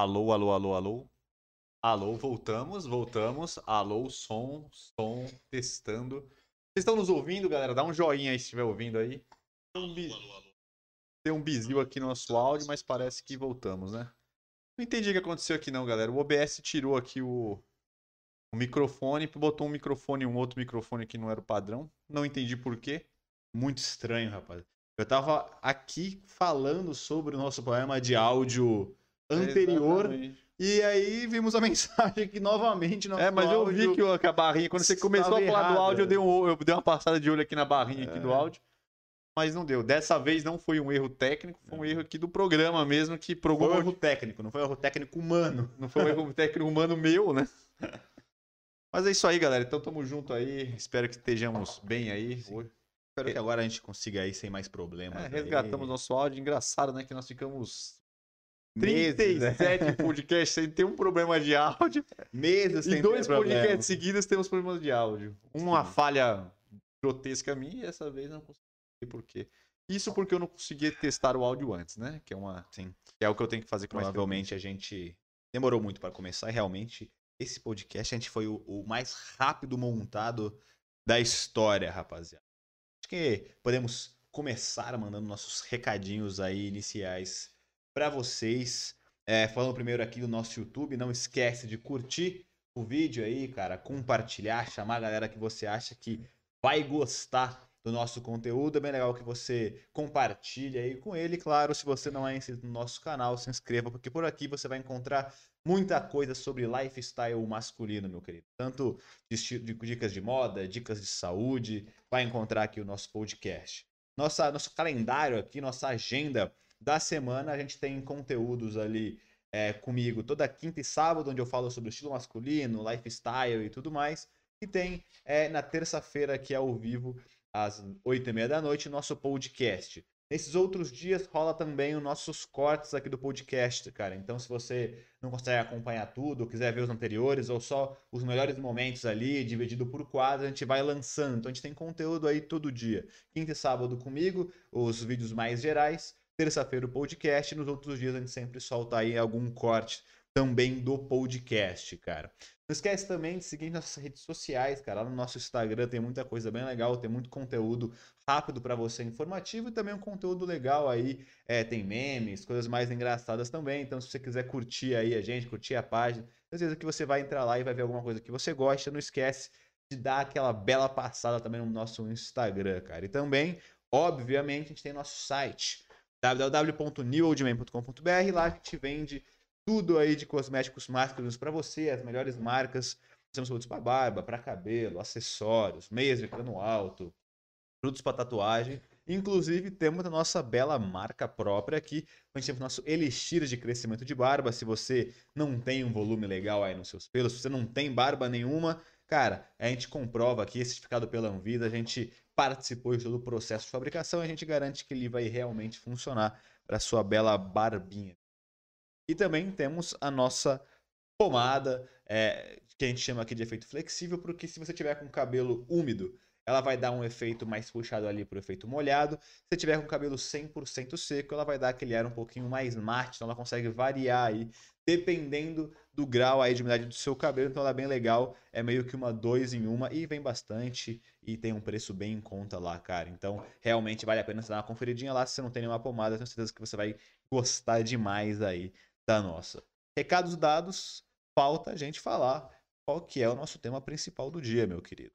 Alô, alô, alô, alô. Alô, voltamos, voltamos. Alô, som, som, testando. Vocês estão nos ouvindo, galera? Dá um joinha aí se estiver ouvindo aí. Tem um, bi... Tem um bizil aqui no nosso áudio, mas parece que voltamos, né? Não entendi o que aconteceu aqui não, galera. O OBS tirou aqui o, o microfone, botou um microfone e um outro microfone que não era o padrão. Não entendi por quê. Muito estranho, rapaz. Eu tava aqui falando sobre o nosso programa de áudio anterior. e aí vimos a mensagem aqui novamente. É, mas eu vi que, a barrinha, quando você começou a falar do áudio, eu dei, um, eu dei uma passada de olho aqui na barrinha é. aqui do é. áudio. Mas não deu. Dessa vez não foi um erro técnico, foi um erro aqui do programa mesmo, que programa... Foi um erro técnico, não foi um erro técnico humano. Não foi um erro técnico humano meu, né? Mas é isso aí, galera. Então tamo junto aí. Espero que estejamos bem aí. Sim. Espero que agora a gente consiga ir sem mais problemas. É, resgatamos aí. nosso áudio. Engraçado, né? Que nós ficamos 37 né? podcasts sem ter um problema de áudio. Meses sem E dois podcasts seguidos temos problemas de áudio. Uma Sim. falha grotesca minha e essa vez não consegui por quê. Isso porque eu não conseguia testar o áudio antes, né? Que é uma. Sim. Que é o que eu tenho que fazer Provavelmente a gente demorou muito para começar e realmente esse podcast a gente foi o, o mais rápido montado da história, rapaziada. Acho que podemos começar mandando nossos recadinhos aí iniciais para vocês. É, falando primeiro aqui do nosso YouTube, não esquece de curtir o vídeo aí, cara, compartilhar, chamar a galera que você acha que vai gostar do nosso conteúdo. É bem legal que você compartilhe aí com ele. Claro, se você não é inscrito no nosso canal, se inscreva, porque por aqui você vai encontrar muita coisa sobre lifestyle masculino, meu querido. Tanto de, dicas de moda, dicas de saúde, vai encontrar aqui o nosso podcast. Nossa, nosso calendário aqui, nossa agenda da semana, a gente tem conteúdos ali é, comigo toda quinta e sábado, onde eu falo sobre o estilo masculino, lifestyle e tudo mais. E tem é, na terça-feira aqui ao vivo, às oito e meia da noite, nosso podcast. Nesses outros dias rola também os nossos cortes aqui do podcast, cara. Então, se você não consegue acompanhar tudo, quiser ver os anteriores, ou só os melhores momentos ali, dividido por quadros, a gente vai lançando. Então, a gente tem conteúdo aí todo dia. Quinta e sábado comigo, os vídeos mais gerais. Terça-feira o podcast. Nos outros dias a gente sempre solta aí algum corte também do podcast, cara. Não esquece também de seguir nossas redes sociais, cara. Lá no nosso Instagram tem muita coisa bem legal, tem muito conteúdo rápido para você, informativo e também um conteúdo legal aí. É, tem memes, coisas mais engraçadas também. Então, se você quiser curtir aí a gente, curtir a página, certeza que você vai entrar lá e vai ver alguma coisa que você gosta. Não esquece de dar aquela bela passada também no nosso Instagram, cara. E também, obviamente, a gente tem nosso site www.newoldman.com.br. Lá a gente vende tudo aí de cosméticos masculinos para você, as melhores marcas. Temos produtos para barba, para cabelo, acessórios, meias de cano alto, produtos para tatuagem. Inclusive, temos a nossa bela marca própria aqui. A gente tem o nosso Elixir de crescimento de barba. Se você não tem um volume legal aí nos seus pelos, se você não tem barba nenhuma, cara, a gente comprova aqui, certificado pela Anvisa, a gente participou de todo o processo de fabricação, a gente garante que ele vai realmente funcionar para sua bela barbinha. E também temos a nossa pomada, é, que a gente chama aqui de efeito flexível, porque se você tiver com cabelo úmido, ela vai dar um efeito mais puxado ali para o efeito molhado. Se tiver com cabelo 100% seco, ela vai dar aquele ar um pouquinho mais mate, então ela consegue variar aí, dependendo do grau aí de umidade do seu cabelo, então ela é bem legal, é meio que uma dois em uma e vem bastante e tem um preço bem em conta lá, cara. Então, realmente vale a pena você dar uma conferidinha lá, se você não tem nenhuma pomada, tenho certeza que você vai gostar demais aí da nossa. Recados dados, falta a gente falar qual que é o nosso tema principal do dia, meu querido.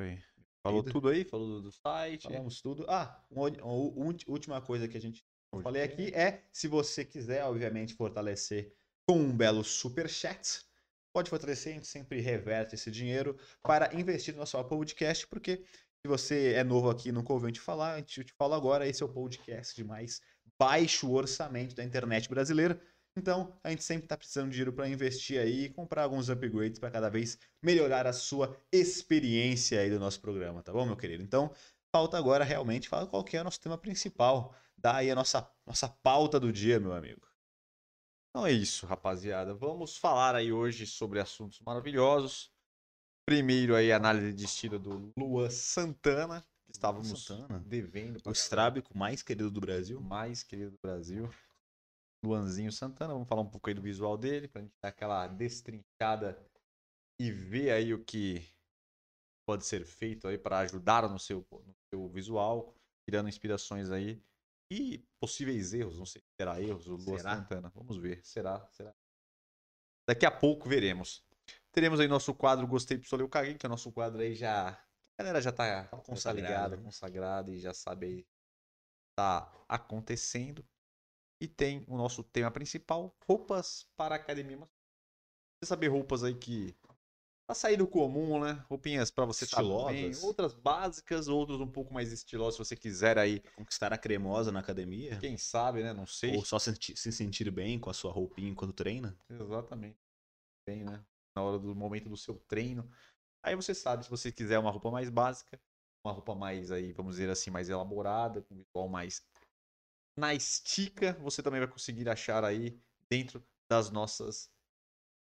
Oi. Falou tudo aí? Falou do site? Falamos tudo. Ah, uma, uma última coisa que a gente falei aqui é, se você quiser, obviamente, fortalecer com um belo super chat, pode fortalecer, a gente sempre reverte esse dinheiro para investir no nosso podcast, porque se você é novo aqui e nunca ouviu a gente falar, a gente te fala agora, esse é o podcast de mais baixo orçamento da internet brasileira. Então, a gente sempre está precisando de dinheiro para investir aí e comprar alguns upgrades para cada vez melhorar a sua experiência aí do nosso programa, tá bom, meu querido? Então, falta agora realmente falar qual é o nosso tema principal. Dá aí a nossa, nossa pauta do dia, meu amigo. Então é isso, rapaziada. Vamos falar aí hoje sobre assuntos maravilhosos. Primeiro aí, análise de estilo do Lua Santana, estávamos Santana. devendo. O estrábico mais querido do Brasil. Mais querido do Brasil. Luanzinho Santana. Vamos falar um pouco aí do visual dele, pra gente dar aquela destrinchada e ver aí o que pode ser feito aí para ajudar no seu, no seu visual, tirando inspirações aí e possíveis erros. Não sei se terá erros o Luan Será? Santana. Vamos ver. Será? Será? Daqui a pouco veremos. Teremos aí nosso quadro Gostei, Pistolei, eu caguei, que é o nosso quadro aí já. A galera já tá, tá né? consagrada e já sabe aí. Tá acontecendo. E tem o nosso tema principal: roupas para a academia. Você saber roupas aí que. Pra sair do comum, né? Roupinhas pra você bem. Estilosas. Outras básicas, outras um pouco mais estilosas, se você quiser aí. Conquistar a cremosa na academia? Quem sabe, né? Não sei. Ou só senti- se sentir bem com a sua roupinha enquanto treina? Exatamente. Bem, né? Na hora do momento do seu treino. Aí você sabe, se você quiser uma roupa mais básica, uma roupa mais aí, vamos dizer assim, mais elaborada, com visual mais na estica, você também vai conseguir achar aí dentro das nossas.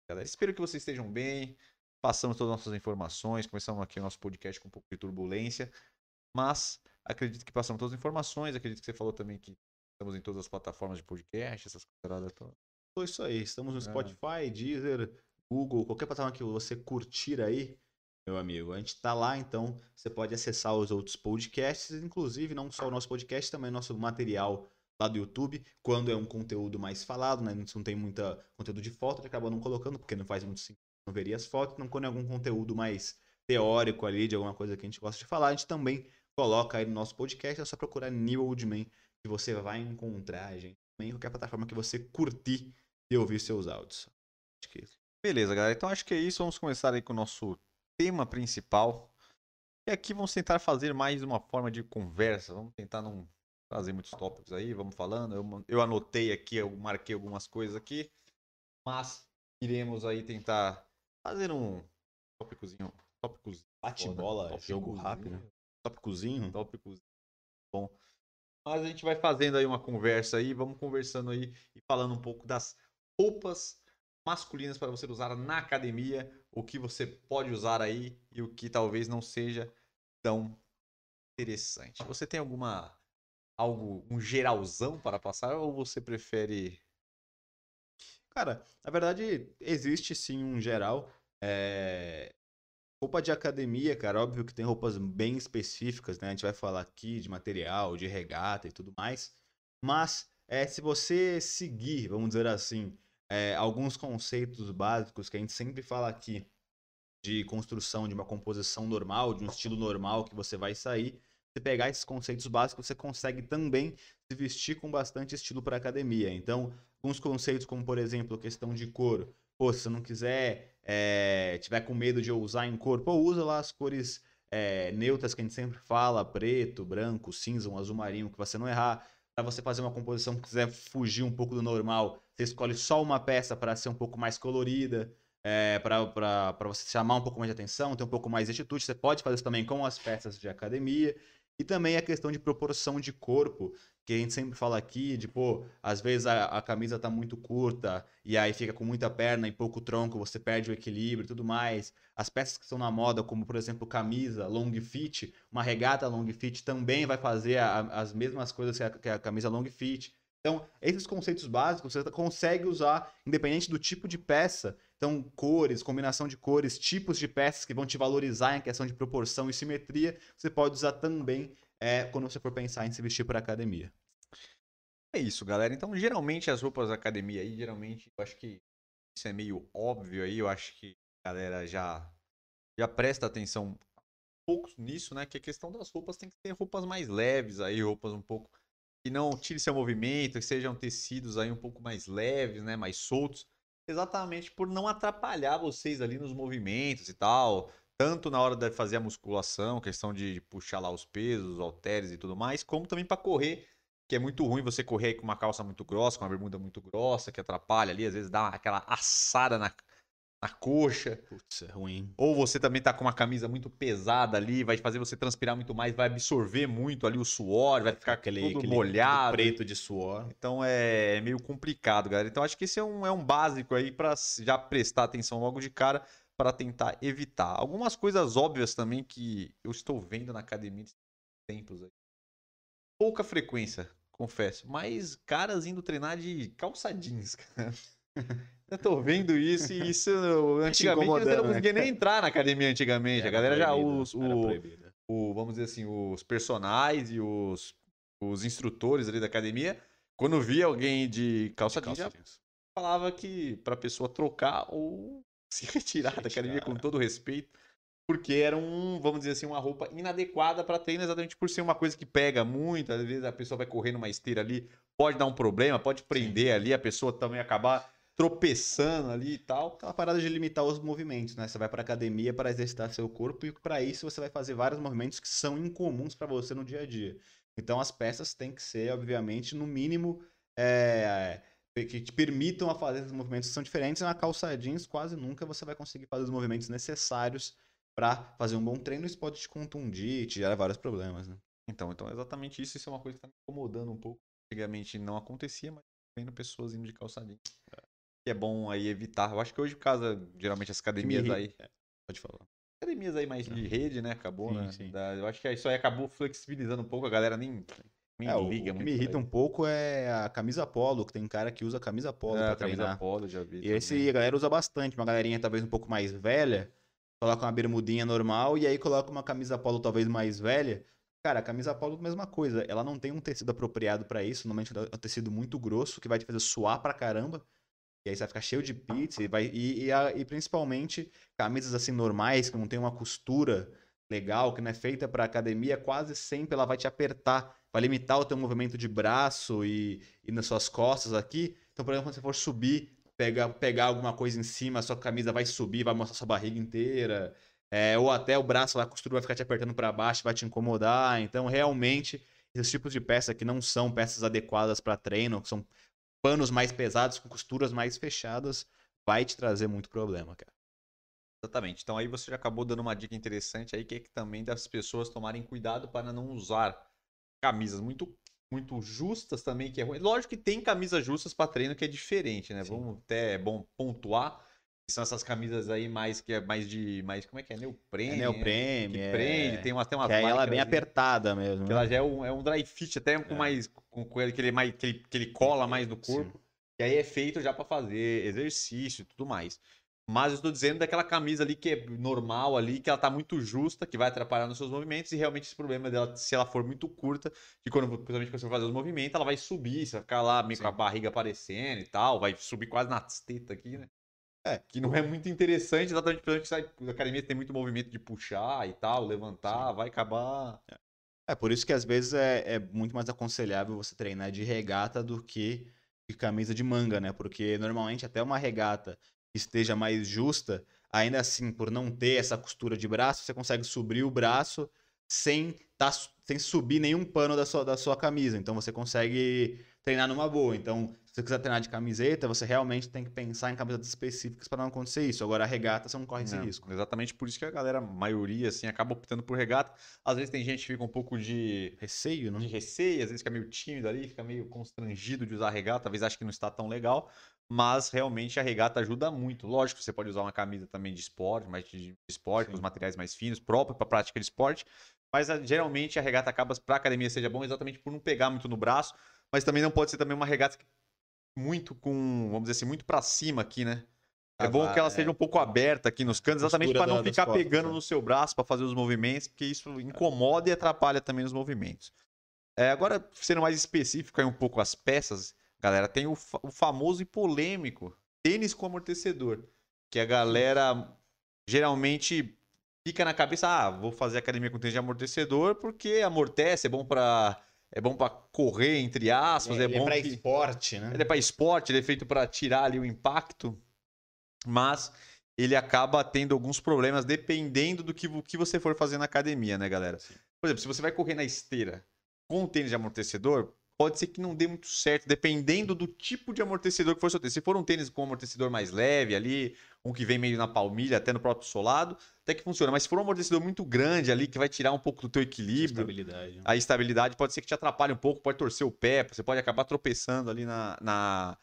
Galera, espero que vocês estejam bem. Passamos todas as nossas informações. Começamos aqui o nosso podcast com um pouco de turbulência. Mas acredito que passamos todas as informações. Acredito que você falou também que estamos em todas as plataformas de podcast, essas coisas todas. Foi isso aí. Estamos no É. Spotify, Deezer, Google, qualquer plataforma que você curtir aí, meu amigo. A gente tá lá, então você pode acessar os outros podcasts, inclusive não só o nosso podcast, também o nosso material lá do YouTube, quando é um conteúdo mais falado, né? Não tem muita conteúdo de foto, a gente acaba não colocando, porque não faz muito sentido não veria as fotos, então quando é algum conteúdo mais teórico ali, de alguma coisa que a gente gosta de falar, a gente também coloca aí no nosso podcast, é só procurar New Old Man, que você vai encontrar gente em qualquer plataforma que você curtir e ouvir seus áudios. Acho que é isso. Beleza, galera. Então acho que é isso. Vamos começar aí com o nosso tema principal. E aqui vamos tentar fazer mais uma forma de conversa. Vamos tentar não trazer muitos tópicos aí. Vamos falando. Eu, eu anotei aqui, eu marquei algumas coisas aqui. Mas iremos aí tentar fazer um tópicozinho. Tópicos. Bate-bola, Tópicozinho. jogo rápido. Tópicozinho. tópicos bom. Mas a gente vai fazendo aí uma conversa aí, vamos conversando aí e falando um pouco das roupas masculinas para você usar na academia, o que você pode usar aí e o que talvez não seja tão interessante. Você tem alguma algo um geralzão para passar ou você prefere Cara, na verdade, existe sim um geral. é, Roupa de academia, cara, óbvio que tem roupas bem específicas, né? A gente vai falar aqui de material, de regata e tudo mais. Mas é, se você seguir, vamos dizer assim, é, alguns conceitos básicos que a gente sempre fala aqui de construção de uma composição normal, de um estilo normal que você vai sair, você pegar esses conceitos básicos, você consegue também se vestir com bastante estilo para academia. Então, alguns conceitos como, por exemplo, questão de cor. Pô, se você não quiser, é, tiver com medo de usar em cor, pô, usa lá as cores é, neutras que a gente sempre fala, preto, branco, cinza, um azul marinho, que você não errar. Para você fazer uma composição que quiser fugir um pouco do normal, você escolhe só uma peça para ser um pouco mais colorida, é, para você chamar um pouco mais de atenção, ter um pouco mais de atitude. Você pode fazer isso também com as peças de academia. E também a questão de proporção de corpo, que a gente sempre fala aqui, de, pô, às vezes a, a camisa tá muito curta e aí fica com muita perna e pouco tronco, você perde o equilíbrio e tudo mais. As peças que estão na moda, como por exemplo camisa long fit, uma regata long fit também vai fazer a- as mesmas coisas que a, que a camisa long fit. Então, esses conceitos básicos você consegue usar independente do tipo de peça. Então, cores, combinação de cores, tipos de peças que vão te valorizar em questão de proporção e simetria, você pode usar também é, quando você for pensar em se vestir para academia. É isso, galera. Então, geralmente as roupas da academia aí, geralmente, eu acho que isso é meio óbvio aí, eu acho que a galera já já presta atenção um pouco nisso, né? Que a questão das roupas tem que ser roupas mais leves aí, roupas um pouco que não tire seu movimento, que sejam tecidos aí um pouco mais leves, né? Mais soltos, exatamente por não atrapalhar vocês ali nos movimentos e tal. Tanto na hora de fazer a musculação, questão de puxar lá os pesos, os halteres e tudo mais, como também para correr que é muito ruim você correr com uma calça muito grossa, com uma bermuda muito grossa, que atrapalha ali, às vezes dá aquela assada na, na coxa. Putz, é ruim. Ou você também tá com uma camisa muito pesada ali, vai fazer você transpirar muito mais, vai absorver muito ali o suor, vai ficar Aquele, tudo aquele molhado. preto de suor. Então é meio complicado, galera. Então acho que esse é um, é um básico aí para já prestar atenção logo de cara para tentar evitar. Algumas coisas óbvias também que eu estou vendo na academia nesses tempos aí. Pouca frequência. confesso. Mas caras indo treinar de calça jeans, cara. Eu tô vendo isso e isso antigamente você não né, conseguia nem entrar na academia antigamente. a Era galera já os, o, o, vamos dizer assim, os personagens e os, os instrutores ali da academia, quando via alguém de calça, De jeans, já calça jeans. falava que pra pessoa trocar ou se retirar da academia com todo respeito, porque era um, vamos dizer assim, uma roupa inadequada para treino, exatamente por ser uma coisa que pega muito, às vezes a pessoa vai correr numa esteira ali, pode dar um problema, pode prender ali, a pessoa também acabar tropeçando ali e tal. Aquela parada de limitar os movimentos, né? Você vai pra academia para exercitar seu corpo e para isso você vai fazer vários movimentos que são incomuns para você no dia a dia. Então as peças têm que ser, obviamente, no mínimo, é, que te permitam a fazer esses movimentos que são diferentes. Na calça jeans, quase nunca você vai conseguir fazer os movimentos necessários para fazer um bom treino. Isso pode te contundir, te gerar vários problemas, né? Então, então é exatamente isso, isso é uma coisa que tá me incomodando um pouco. Antigamente não acontecia, mas vendo pessoas indo de calça jeans. Que é bom aí evitar. Eu acho que hoje, por causa, geralmente, as academias aí. é, Pode falar. academias aí mais de rede, né? Acabou, Sim, né? sim. Da- eu acho que isso aí acabou flexibilizando um pouco, a galera nem, É, o, liga o que me irrita um pouco é a camisa polo, que tem cara que usa camisa polo é, pra a camisa treinar. polo, já vi. E esse também. a galera usa bastante. Uma galerinha talvez um pouco mais velha, coloca uma bermudinha normal e aí coloca uma camisa polo talvez mais velha. Cara, a camisa polo é a mesma coisa. Ela não tem um tecido apropriado pra isso. Normalmente é um tecido muito grosso que vai te fazer suar pra caramba. E aí você vai ficar cheio de pizza e, vai, e, e, a- e principalmente camisas assim normais, que não tem uma costura legal, que não é feita pra academia, quase sempre ela vai te apertar, vai limitar o teu movimento de braço e, e nas suas costas aqui. Então, por exemplo, quando você for subir, pegar, pegar alguma coisa em cima, a sua camisa vai subir, vai mostrar sua barriga inteira. É, ou até o braço, a costura vai ficar te apertando para baixo, vai te incomodar. Então, realmente, esses tipos de peça que não são peças adequadas para treino, que são panos mais pesados, com costuras mais fechadas, vai te trazer muito problema, cara. Exatamente. Então aí você já acabou dando uma dica interessante aí, que é que também das pessoas tomarem cuidado para não usar camisas muito muito justas também, que é ruim. Lógico que tem camisas justas para treino que é diferente, né? Sim. Vamos até é bom pontuar. Que São essas camisas aí mais que é mais de mais como é que é neoprene, É né? neoprene, que é... prende, tem umas tem umas que aí ela é bem apertada mesmo. Que né? ela já é um, é um dry fit, até com É. mais. Com, com ele, que, ele mais que, ele, que ele cola mais no corpo. E aí é feito já pra fazer exercício e tudo mais. Mas eu estou dizendo daquela camisa ali que é normal ali, que ela tá muito justa, que vai atrapalhar nos seus movimentos, e realmente esse problema dela, se ela for muito curta, que quando, principalmente quando você for fazer os movimentos, ela vai subir, você vai ficar lá meio com a Sim. barriga aparecendo e tal, vai subir quase nas tetas aqui, né? É. Que não é muito interessante, exatamente porque sai- a academia tem muito movimento de puxar e tal, levantar, vai acabar. É por isso que às vezes é, é muito mais aconselhável você treinar de regata do que de camisa de manga, né? Porque normalmente até uma regata que esteja mais justa, ainda assim, por não ter essa costura de braço, você consegue subir o braço sem, tá, sem subir nenhum pano da sua, da sua camisa. Então você consegue treinar numa boa. Então, se você quiser treinar de camiseta, você realmente tem que pensar em camisetas específicas para não acontecer isso. Agora, a regata você não corre esse Não, risco. Exatamente por isso que a galera, a maioria, assim, acaba optando por regata. Às vezes tem gente que fica um pouco de, Receio, de né? receio, às vezes fica meio tímido ali, fica meio constrangido de usar regata, talvez ache que não está tão legal, mas realmente a regata ajuda muito. Lógico, você pode usar uma camisa também de esporte, mais de esporte, com os Sim. materiais mais finos, próprio para prática de esporte, mas a- geralmente a regata acaba para academia seja bom exatamente por não pegar muito no braço, mas também não pode ser também uma regata que- muito com, vamos dizer assim, muito para cima aqui, né? É bom que ela É. seja um pouco aberta aqui nos cantos, exatamente para não ficar costas, pegando né? no seu braço para fazer os movimentos, porque isso incomoda e atrapalha também os movimentos. É, agora, sendo mais específico aí um pouco as peças, galera, tem o, fa- o famoso e polêmico tênis com amortecedor, que a galera geralmente fica na cabeça, ah, vou fazer academia com tênis de amortecedor porque amortece, é bom para é bom para correr entre aspas, é, Ele bom pra que... esporte, né? Ele é para esporte, ele é feito para tirar ali o impacto, mas ele acaba tendo alguns problemas dependendo do que, o que você for fazer na academia, né, galera? Sim. Por exemplo, se você vai correr na esteira com tênis de amortecedor, pode ser que não dê muito certo, dependendo do tipo de amortecedor que for seu tênis. Se for um tênis com amortecedor mais leve ali, um que vem meio na palmilha, até no próprio solado, até que funciona. Mas se for um amortecedor muito grande ali, que vai tirar um pouco do teu equilíbrio, Estabilidade. né? a estabilidade pode ser que te atrapalhe um pouco, pode torcer o pé, você pode acabar tropeçando ali na, na,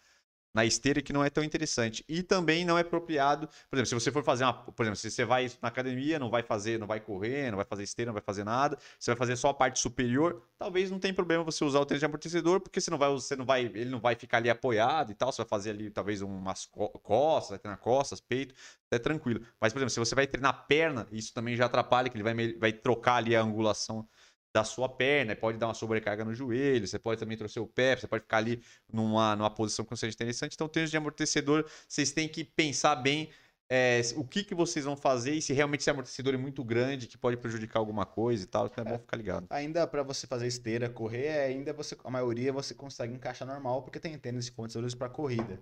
na esteira que não é tão interessante. E também não é apropriado, por exemplo, se você for fazer uma, por exemplo, se você vai na academia, não vai fazer, não vai correr, não vai fazer esteira, não vai fazer nada, você vai fazer só a parte superior, talvez não tem problema você usar o tênis de amortecedor, porque você não vai, você não vai, ele não vai ficar ali apoiado e tal, você vai fazer ali talvez umas costas, vai treinar costas, peito, é tranquilo. Mas, por exemplo, se você vai treinar perna, isso também já atrapalha, que ele vai, vai trocar ali a angulação da sua perna, pode dar uma sobrecarga no joelho, você pode também torcer o pé, você pode ficar ali numa, numa posição que não seja interessante. Então, tênis de amortecedor, vocês têm que pensar bem é, o que, que vocês vão fazer e se realmente esse amortecedor é muito grande, que pode prejudicar alguma coisa e tal, então é, é bom ficar ligado. Ainda para você fazer esteira, correr, é, ainda você, a maioria você consegue encaixar normal, porque tem tênis de amortecedores para corrida.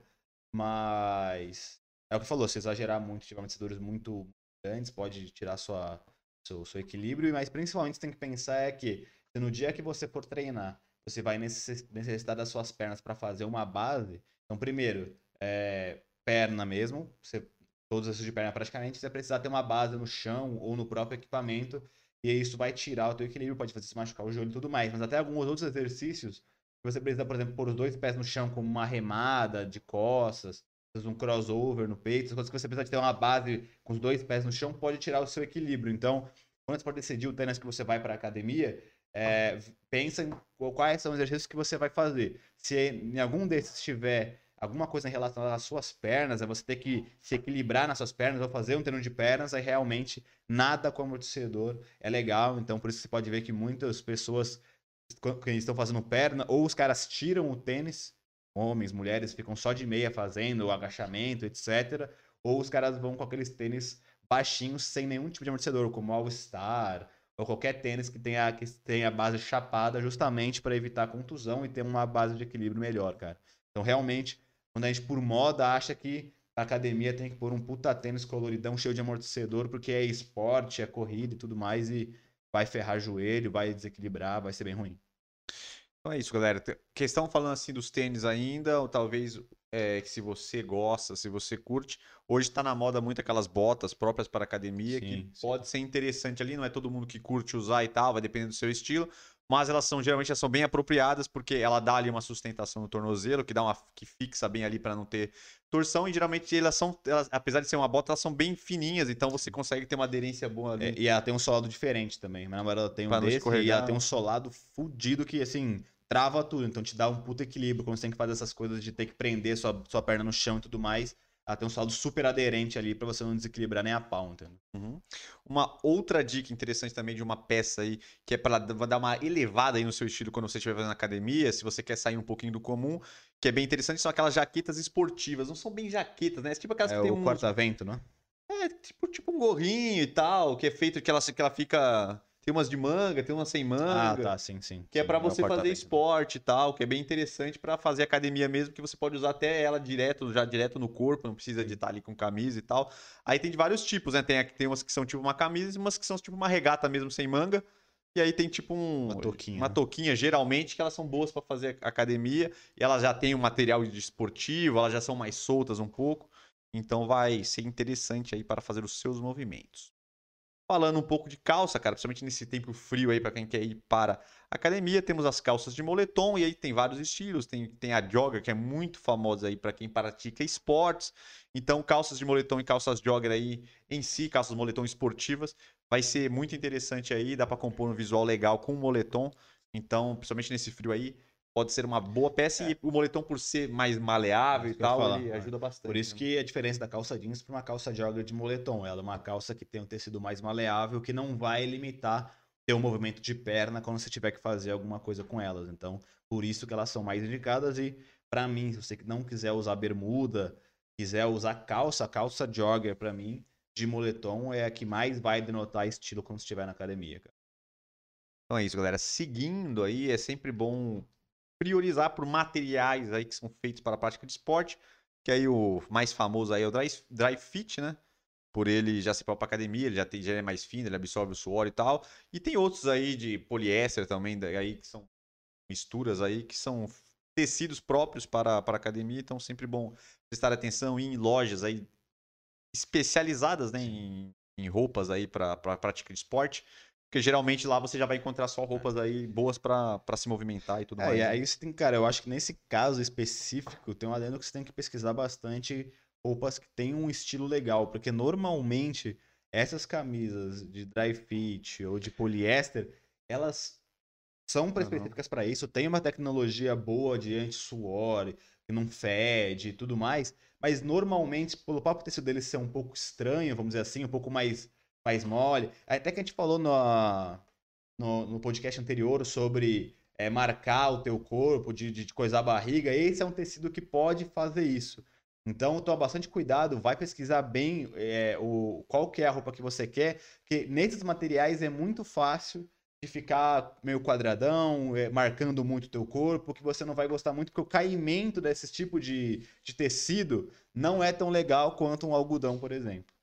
Mas é o que falou, se exagerar muito, tiver amortecedores muito grandes, pode tirar sua seu, seu equilíbrio, mas principalmente você tem que pensar é que no dia que você for treinar, você vai necessitar das suas pernas para fazer uma base. Então, primeiro, é, perna mesmo, você, todos esses de perna praticamente, você vai precisar ter uma base no chão ou no próprio equipamento, e isso vai tirar o teu equilíbrio, pode fazer se machucar o joelho e tudo mais. Mas até alguns outros exercícios, você precisa, por exemplo, pôr os dois pés no chão como uma remada de costas, um crossover no peito, coisas que você precisa de ter uma base com os dois pés no chão, pode tirar o seu equilíbrio. Então, quando você for decidir o tênis que você vai para a academia, é, pensa em quais são os exercícios que você vai fazer. Se em algum desses tiver alguma coisa relação às suas pernas, é você ter que se equilibrar nas suas pernas ou fazer um treino de pernas, aí realmente nada com amortecedor é legal. Então, por isso você pode ver que muitas pessoas que estão fazendo perna, ou os caras tiram o tênis homens, mulheres ficam só de meia fazendo o agachamento, etc. Ou os caras vão com aqueles tênis baixinhos sem nenhum tipo de amortecedor, como All Star ou qualquer tênis que tenha, que tenha base chapada, justamente para evitar contusão e ter uma base de equilíbrio melhor, cara. Então, realmente, quando a gente por moda acha que a academia tem que pôr um puta tênis coloridão cheio de amortecedor, porque é esporte, é corrida e tudo mais, e vai ferrar joelho, vai desequilibrar, vai ser bem ruim. Então é isso, galera. Questão falando assim dos tênis ainda, ou talvez é, que se você gosta, se você curte, hoje está na moda muito aquelas botas próprias para academia, sim, que sim. pode ser interessante ali, não é todo mundo que curte usar e tal, vai depender do seu estilo, mas elas são geralmente elas são bem apropriadas porque ela dá ali uma sustentação no tornozelo, que dá uma que fixa bem ali para não ter torção e geralmente elas são, elas, apesar de ser uma bota, elas são bem fininhas, então você consegue ter uma aderência boa ali. É, e ela tem um solado diferente também. Mas ela tem um desse e ela tem um solado fudido que assim trava tudo. Então te dá um puto equilíbrio quando você tem que fazer essas coisas de ter que prender sua, sua perna no chão e tudo mais. Ela tem um saldo super aderente ali para você não desequilibrar nem a pau, entendeu? Uhum. Uma outra dica interessante também de uma peça aí, que é para dar uma elevada aí no seu estilo quando você estiver fazendo academia, se você quer sair um pouquinho do comum, que é bem interessante, são aquelas jaquetas esportivas. Não são bem jaquetas, né? É tipo aquelas é que tem um. corta-vento, né? É, tipo, tipo um gorrinho e tal, que é feito que ela, que ela fica tem umas de manga, tem umas sem manga. Ah, tá, sim, sim. Que é para você fazer esporte e tal, que é bem interessante para fazer academia mesmo, que você pode usar até ela direto, já direto no corpo, não precisa de estar ali com camisa e tal. Aí tem de vários tipos, né? Tem, tem umas que são tipo uma camisa e umas que são tipo uma regata mesmo sem manga. E aí tem tipo um, uma toquinha, uma toquinha geralmente que elas são boas para fazer academia e elas já têm um material de esportivo, elas já são mais soltas um pouco. Então vai ser interessante aí para fazer os seus movimentos. Falando um pouco de calça, cara, principalmente nesse tempo frio aí para quem quer ir para academia, temos as calças de moletom e aí tem vários estilos, tem, tem a jogger que é muito famosa aí para quem pratica esportes. Então, calças de moletom e calças jogger aí em si, calças de moletom esportivas, vai ser muito interessante aí, dá para compor um visual legal com o moletom. Então, principalmente nesse frio aí, pode ser uma boa peça é. e o moletom por ser mais maleável é e tal, ele ajuda bastante. Por isso né? que a diferença da calça jeans para uma calça jogger de moletom, ela é uma calça que tem um tecido mais maleável que não vai limitar teu movimento de perna quando você tiver que fazer alguma coisa com elas. Então, por isso que elas são mais indicadas e para mim, se você não quiser usar bermuda, quiser usar calça, calça jogger para mim de moletom é a que mais vai denotar estilo quando estiver na academia, cara. Então é isso, galera. Seguindo aí, é sempre bom priorizar por materiais aí que são feitos para a prática de esporte, que aí o mais famoso aí é o Dry, dry Fit, né? Por ele já se para academia, ele já, tem, já é mais fino, ele absorve o suor e tal. E tem outros aí de poliéster também, aí que são misturas aí, que são tecidos próprios para, para academia, então sempre bom prestar atenção em lojas aí especializadas né, em, em roupas aí para a prática de esporte Porque geralmente lá você já vai encontrar só roupas aí boas pra se movimentar e tudo É, mais. e né? aí você tem, cara, eu acho que nesse caso específico, tem um adendo que você tem que pesquisar bastante roupas que têm um estilo legal, porque normalmente essas camisas de dry fit ou de poliéster, elas são específicas para isso, tem uma tecnologia boa de anti-suor, que não fede e tudo mais, mas normalmente, pelo próprio tecido dele ser um pouco estranho, vamos dizer assim, um pouco mais, mais mole, até que a gente falou no, no, no podcast anterior sobre é, marcar o teu corpo, de, de coisar a barriga, esse é um tecido que pode fazer isso. Então, toma bastante cuidado, vai pesquisar bem é, o, qual que é a roupa que você quer, porque nesses materiais é muito fácil de ficar meio quadradão, é, marcando muito o teu corpo, que você não vai gostar muito, porque o caimento desse tipo de, de tecido não é tão legal quanto um algodão, por exemplo.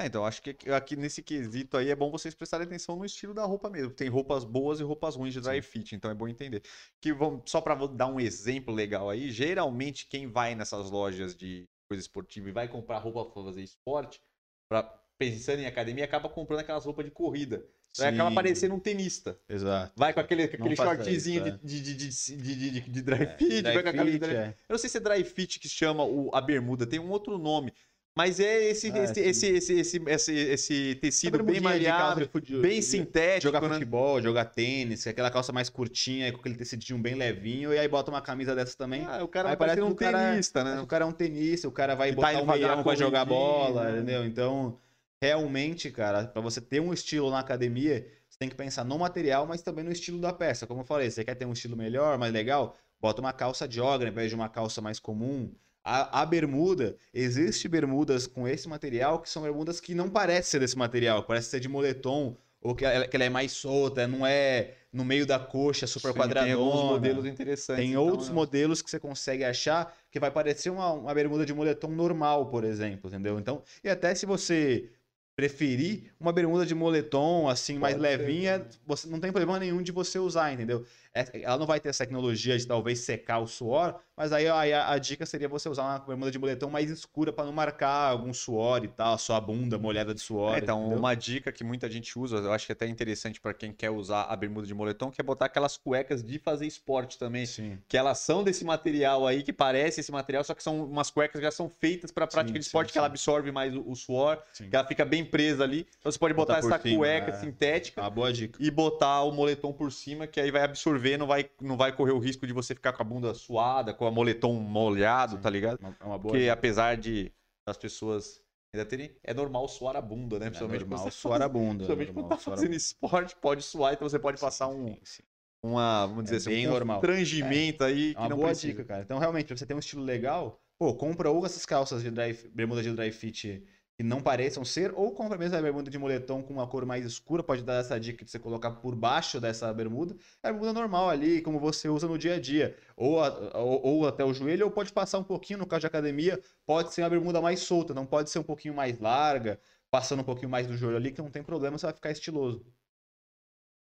É, então acho que aqui- nesse quesito aí é bom vocês prestarem atenção no estilo da roupa mesmo. Tem roupas boas e roupas ruins de dry fit, então é bom entender. Que vão, só para dar um exemplo legal aí, geralmente quem vai nessas lojas de coisa esportiva e vai comprar roupa para fazer esporte, pra, pensando em academia, acaba comprando aquelas roupas de corrida. Aí acaba Sim, parecendo um tenista. Exato. Vai com aquele, aquele shortzinho isso, de, de, de, de, de, de dry É, fit, dry vai com a camisa de fit, dry é. Eu não sei se é dry fit que chama o, a bermuda, tem um outro nome. Mas é esse, Ah, esse, esse, esse, esse, esse, tecido bem de malhável, de bem de- sintético. Jogar né? futebol, jogar tênis, aquela calça mais curtinha, com aquele tecidinho bem levinho, e aí bota uma camisa dessa também. Ah, o cara Aí parece um cara- tenista, né? o cara é um tenista, o cara vai E tá botar indo um meião pra jogar bola, né? entendeu? Então, realmente, cara, pra você ter um estilo na academia, você tem que pensar no material, mas também no estilo da peça. Como eu falei, você quer ter um estilo melhor, mais legal, bota uma calça jogger ao invés de uma calça mais comum. A, a bermuda, existe bermudas com esse material que são bermudas que não parecem ser desse material, parece ser de moletom, ou que ela, que ela é mais solta, não é no meio da coxa, super Sim, quadradona. Tem alguns modelos interessantes. Tem então, outros né? modelos que você consegue achar que vai parecer uma, uma bermuda de moletom normal, por exemplo, entendeu? Então, e até se você preferir uma bermuda de moletom, assim, mais Pode ser, levinha, né? você não tem problema nenhum de você usar, entendeu? É- Ela não vai ter essa tecnologia de talvez secar o suor, mas aí, a, a dica seria você usar uma bermuda de moletom mais escura para não marcar algum suor e tal, sua bunda molhada de suor. É, então, entendeu? uma dica que muita gente usa, eu acho que é até interessante pra quem quer usar a bermuda de moletom, que é botar aquelas cuecas de fazer esporte também. Sim. Que elas são desse material aí, que parece esse material, só que são umas cuecas que já são feitas pra prática Sim, de esporte, sim, que ela absorve mais o, o suor, que ela fica bem presa ali. Então você pode botar, Botar essa cima, cueca é. sintética É uma boa dica. e botar o moletom por cima, que aí vai absorver, não vai, não vai correr o risco de você ficar com a bunda suada, com o moletom molhado, Sim. tá ligado? É uma boa Porque apesar de das pessoas ainda terem. É normal suar a bunda, né? É Principalmente normal quando você suar a bunda. Principalmente quando normal tá fazendo esporte, pode suar, então você pode passar um, Sim, sim. uma, vamos dizer É assim, bem um normal. constrangimento aí É que uma não boa precisa. dica, cara. Então, realmente, pra você ter um estilo legal, pô, compra ou essas calças de dry, bermuda de dry fit que não pareçam ser, ou compra mesmo a bermuda de moletom com uma cor mais escura, pode dar essa dica de você colocar por baixo dessa bermuda. É a bermuda normal ali, como você usa no dia a dia. Ou, a- ou, ou até o joelho, ou pode passar um pouquinho, no caso de academia, pode ser uma bermuda mais solta, não pode ser um pouquinho mais larga, passando um pouquinho mais do joelho ali, que não tem problema, você vai ficar estiloso.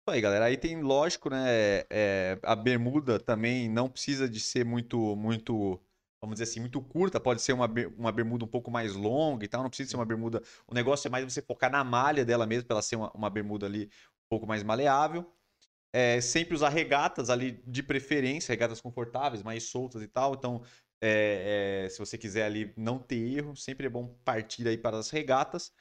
Aí, galera. Aí tem, lógico, né? é, a bermuda também não precisa de ser muito, muito, vamos dizer assim, muito curta. Pode ser uma, uma bermuda um pouco mais longa e tal. Não precisa ser uma bermuda. O negócio é mais você focar na malha dela mesmo, para ela ser uma, uma bermuda ali um pouco mais maleável. É, sempre usar regatas ali de preferência, regatas confortáveis, mais soltas e tal. Então, é, é, se você quiser ali não ter erro, sempre é bom partir aí para as regatas.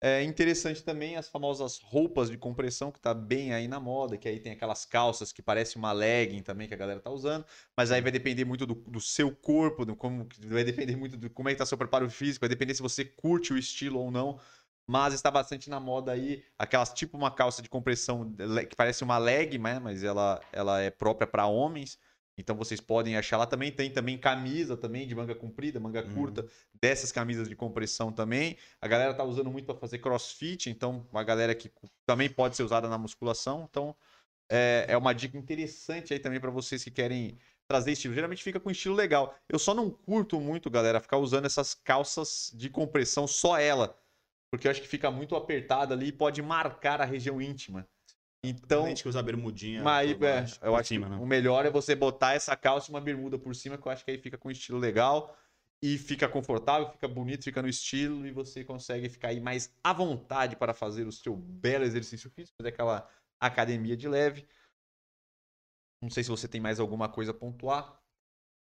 É interessante também as famosas roupas de compressão, que tá bem aí na moda, que aí tem aquelas calças que parece uma legging também que a galera tá usando, mas aí vai depender muito do, do seu corpo, do como, vai depender muito do como é que tá seu preparo físico, vai depender se você curte o estilo ou não. Mas está bastante na moda aí, aquelas tipo uma calça de compressão que parece uma leg, né? Mas ela, ela é própria para homens. Então vocês podem achar lá também. Tem também camisa também de manga comprida, manga Uhum. curta, dessas camisas de compressão também. A galera tá usando muito para fazer crossfit, então uma galera que também pode ser usada na musculação. Então é, é uma dica interessante aí também para vocês que querem trazer estilo. Geralmente fica com estilo legal. Eu só não curto muito, galera, ficar usando essas calças de compressão, só ela. Porque eu acho que fica muito apertada ali e pode marcar a região íntima. Então, Tem gente que usa bermudinha. mas, é, eu acho cima, que né? o melhor é você botar essa calça e uma bermuda por cima, que eu acho que aí fica com estilo legal. e fica confortável, fica bonito, fica no estilo e você consegue ficar aí mais à vontade para fazer o seu belo exercício físico, fazer aquela academia de leve. Não sei se você tem mais alguma coisa a pontuar.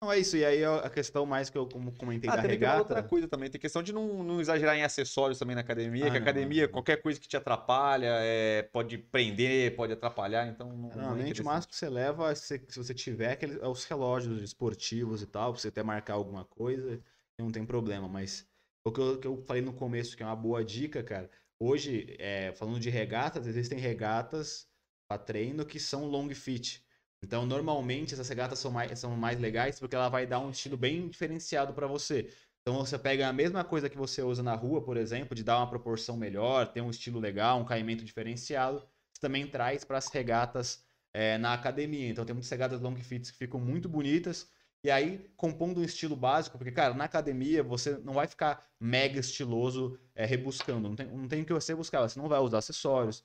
Não, é isso. E aí a questão mais que eu como comentei Ah, da também tem regata. outra coisa também. Tem questão de não, não exagerar em acessórios também na academia. Ah, que a não, academia, não. qualquer coisa que te atrapalha, é, pode prender, pode atrapalhar. Então, não, não é Normalmente o interessante. máximo que você leva, se, se você tiver, aquele- é os relógios esportivos e tal, pra você até marcar alguma coisa, não tem problema. Mas o que eu, que eu falei no começo, que é uma boa dica, cara. Hoje, é, falando de regatas, existem regatas para treino que são long fit. Então, normalmente, essas regatas são mais, são mais legais porque ela vai dar um estilo bem diferenciado para você. Então, você pega a mesma coisa que você usa na rua, por exemplo, de dar uma proporção melhor, ter um estilo legal, um caimento diferenciado, você também traz para as regatas é, na academia. Então, tem muitas regatas long fits que ficam muito bonitas. E aí, compondo um estilo básico, porque, cara, na academia você não vai ficar mega estiloso é, rebuscando. Não tem, não tem o que você buscar. Você não vai usar acessórios.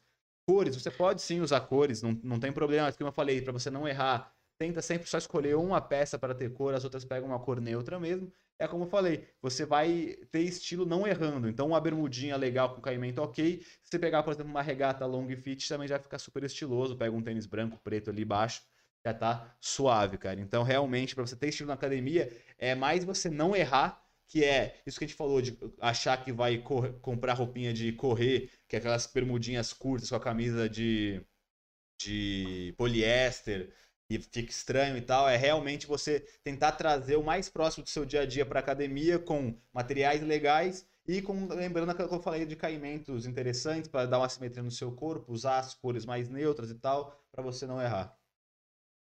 Cores, você pode sim usar cores, não, não tem problema. Como eu falei, para você não errar, tenta sempre só escolher uma peça para ter cor, as outras pegam uma cor neutra mesmo. É como eu falei, você vai ter estilo não errando. Então, uma bermudinha legal com caimento ok. Se você pegar, por exemplo, uma regata long fit, também já vai ficar super estiloso. Pega um tênis branco, preto ali embaixo já tá suave, cara. Então, realmente, para você ter estilo na academia, é mais você não errar, que é isso que a gente falou de achar que vai correr- comprar roupinha de correr, que é aquelas bermudinhas curtas com a camisa de, de poliéster e fica estranho e tal. É realmente você tentar trazer o mais próximo do seu dia a dia para academia com materiais legais e com lembrando aquilo que eu falei de caimentos interessantes para dar uma simetria no seu corpo, usar as cores mais neutras e tal, para você não errar.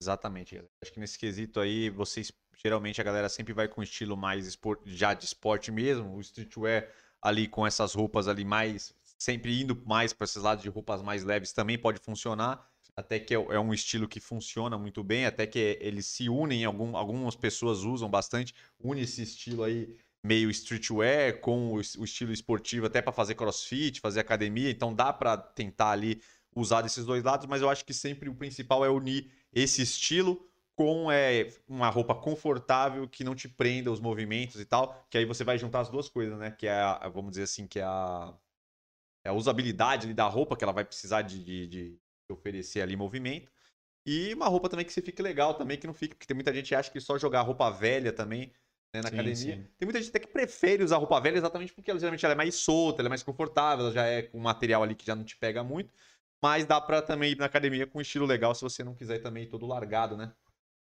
Exatamente. Acho que nesse quesito aí, vocês geralmente a galera sempre vai com estilo mais espor- já de esporte mesmo, o streetwear ali com essas roupas ali mais sempre indo mais para esses lados de roupas mais leves também pode funcionar. Até que é é um estilo que funciona muito bem, até que eles se unem, algum, algumas pessoas usam bastante, une esse estilo aí meio streetwear com o estilo esportivo até para fazer crossfit, fazer academia, então dá para tentar ali usar desses dois lados, mas eu acho que sempre o principal é unir esse estilo com é, uma roupa confortável que não te prenda os movimentos e tal, que aí você vai juntar as duas coisas, né? Que é, a, vamos dizer assim, que é a, é a usabilidade ali da roupa, que ela vai precisar de, de- de oferecer ali movimento. E uma roupa também que você fique legal também, que não fique, porque tem muita gente que acha que só jogar roupa velha também né, na Sim, academia. sim. Tem muita gente até que prefere usar roupa velha exatamente porque ela geralmente ela é mais solta, ela é mais confortável, ela já é com um material ali que já não te pega muito. Mas dá pra também ir na academia com um estilo legal se você não quiser também ir todo largado, né?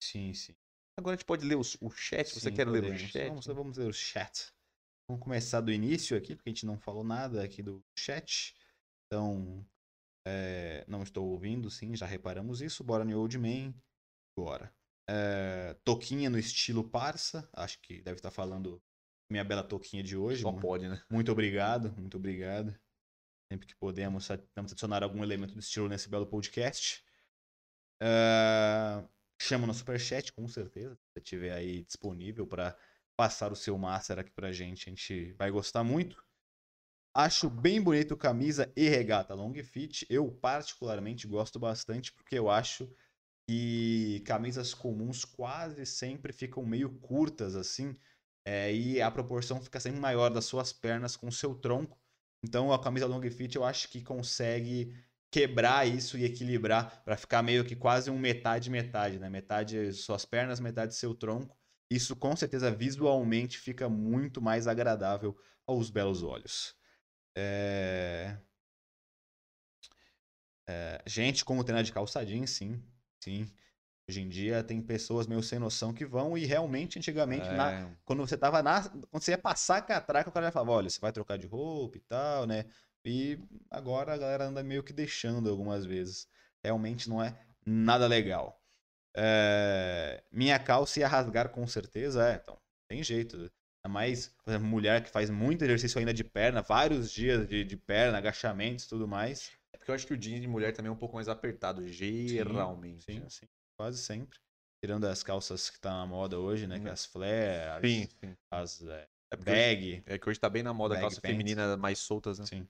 Sim, sim. Agora a gente pode ler os- o chat. Você Sim, quer ler o podemos. chat? Vamos, vamos ler o chat. Vamos começar do início aqui, porque a gente não falou nada aqui do chat. Então, é, não estou ouvindo, sim, já reparamos isso. Bora New Old Man. Bora. É, toquinha no estilo parça. Acho que deve estar falando minha bela toquinha de hoje. Só pode, né? Muito obrigado, muito obrigado. Sempre que podemos, tentamos adicionar algum elemento do estilo nesse belo podcast. Ah, chama no superchat, com certeza. Se estiver aí disponível para passar o seu master aqui pra gente, a gente vai gostar muito. Acho bem bonito camisa e regata long fit. Eu particularmente gosto bastante porque eu acho que camisas comuns quase sempre ficam meio curtas assim, é, e a proporção fica sempre maior das suas pernas com o seu tronco. Então a camisa long fit eu acho que consegue quebrar isso e equilibrar para ficar meio que quase um metade metade, né? Metade suas pernas, metade seu tronco. Isso com certeza visualmente fica muito mais agradável aos belos olhos. É... É, gente, como treinar de calça jeans, sim, sim. Hoje em dia tem pessoas meio sem noção que vão e realmente antigamente na, É, quando você tava na. Quando você ia passar a catraca, o cara já falava, olha, você vai trocar de roupa e tal, né? E agora a galera anda meio que deixando algumas vezes. Realmente não é nada legal. É, Minha calça ia rasgar com certeza, é, então, tem jeito. Ainda mais, exemplo, mulher que faz muito exercício ainda de perna, vários dias de, de perna, agachamentos e tudo mais. É porque eu acho que o jeans de mulher também é um pouco mais apertado, geralmente. Sim, né? sim, quase sempre. Tirando as calças que tá na moda hoje, né? Que é as flare, as, Sim, sim. as é, É hoje, bag. é que hoje tá bem na moda Bag calça pants. feminina mais soltas, né? Sim.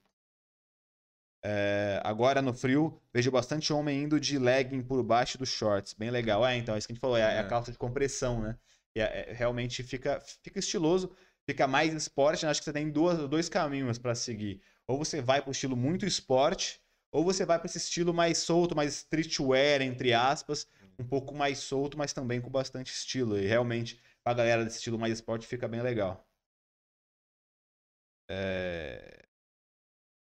É, agora no frio, vejo bastante homem indo de legging por baixo dos shorts. Bem legal. É, então, é isso que a gente falou, é, a- é a É. calça de compressão, né? E é, é, realmente fica, fica estiloso, fica mais esporte. Né? Acho que você tem duas, dois caminhos para seguir. Ou você vai para o estilo muito esporte, ou você vai para esse estilo mais solto, mais streetwear, entre aspas, um pouco mais solto, mas também com bastante estilo. E realmente, para a galera desse estilo mais esporte, fica bem legal. É...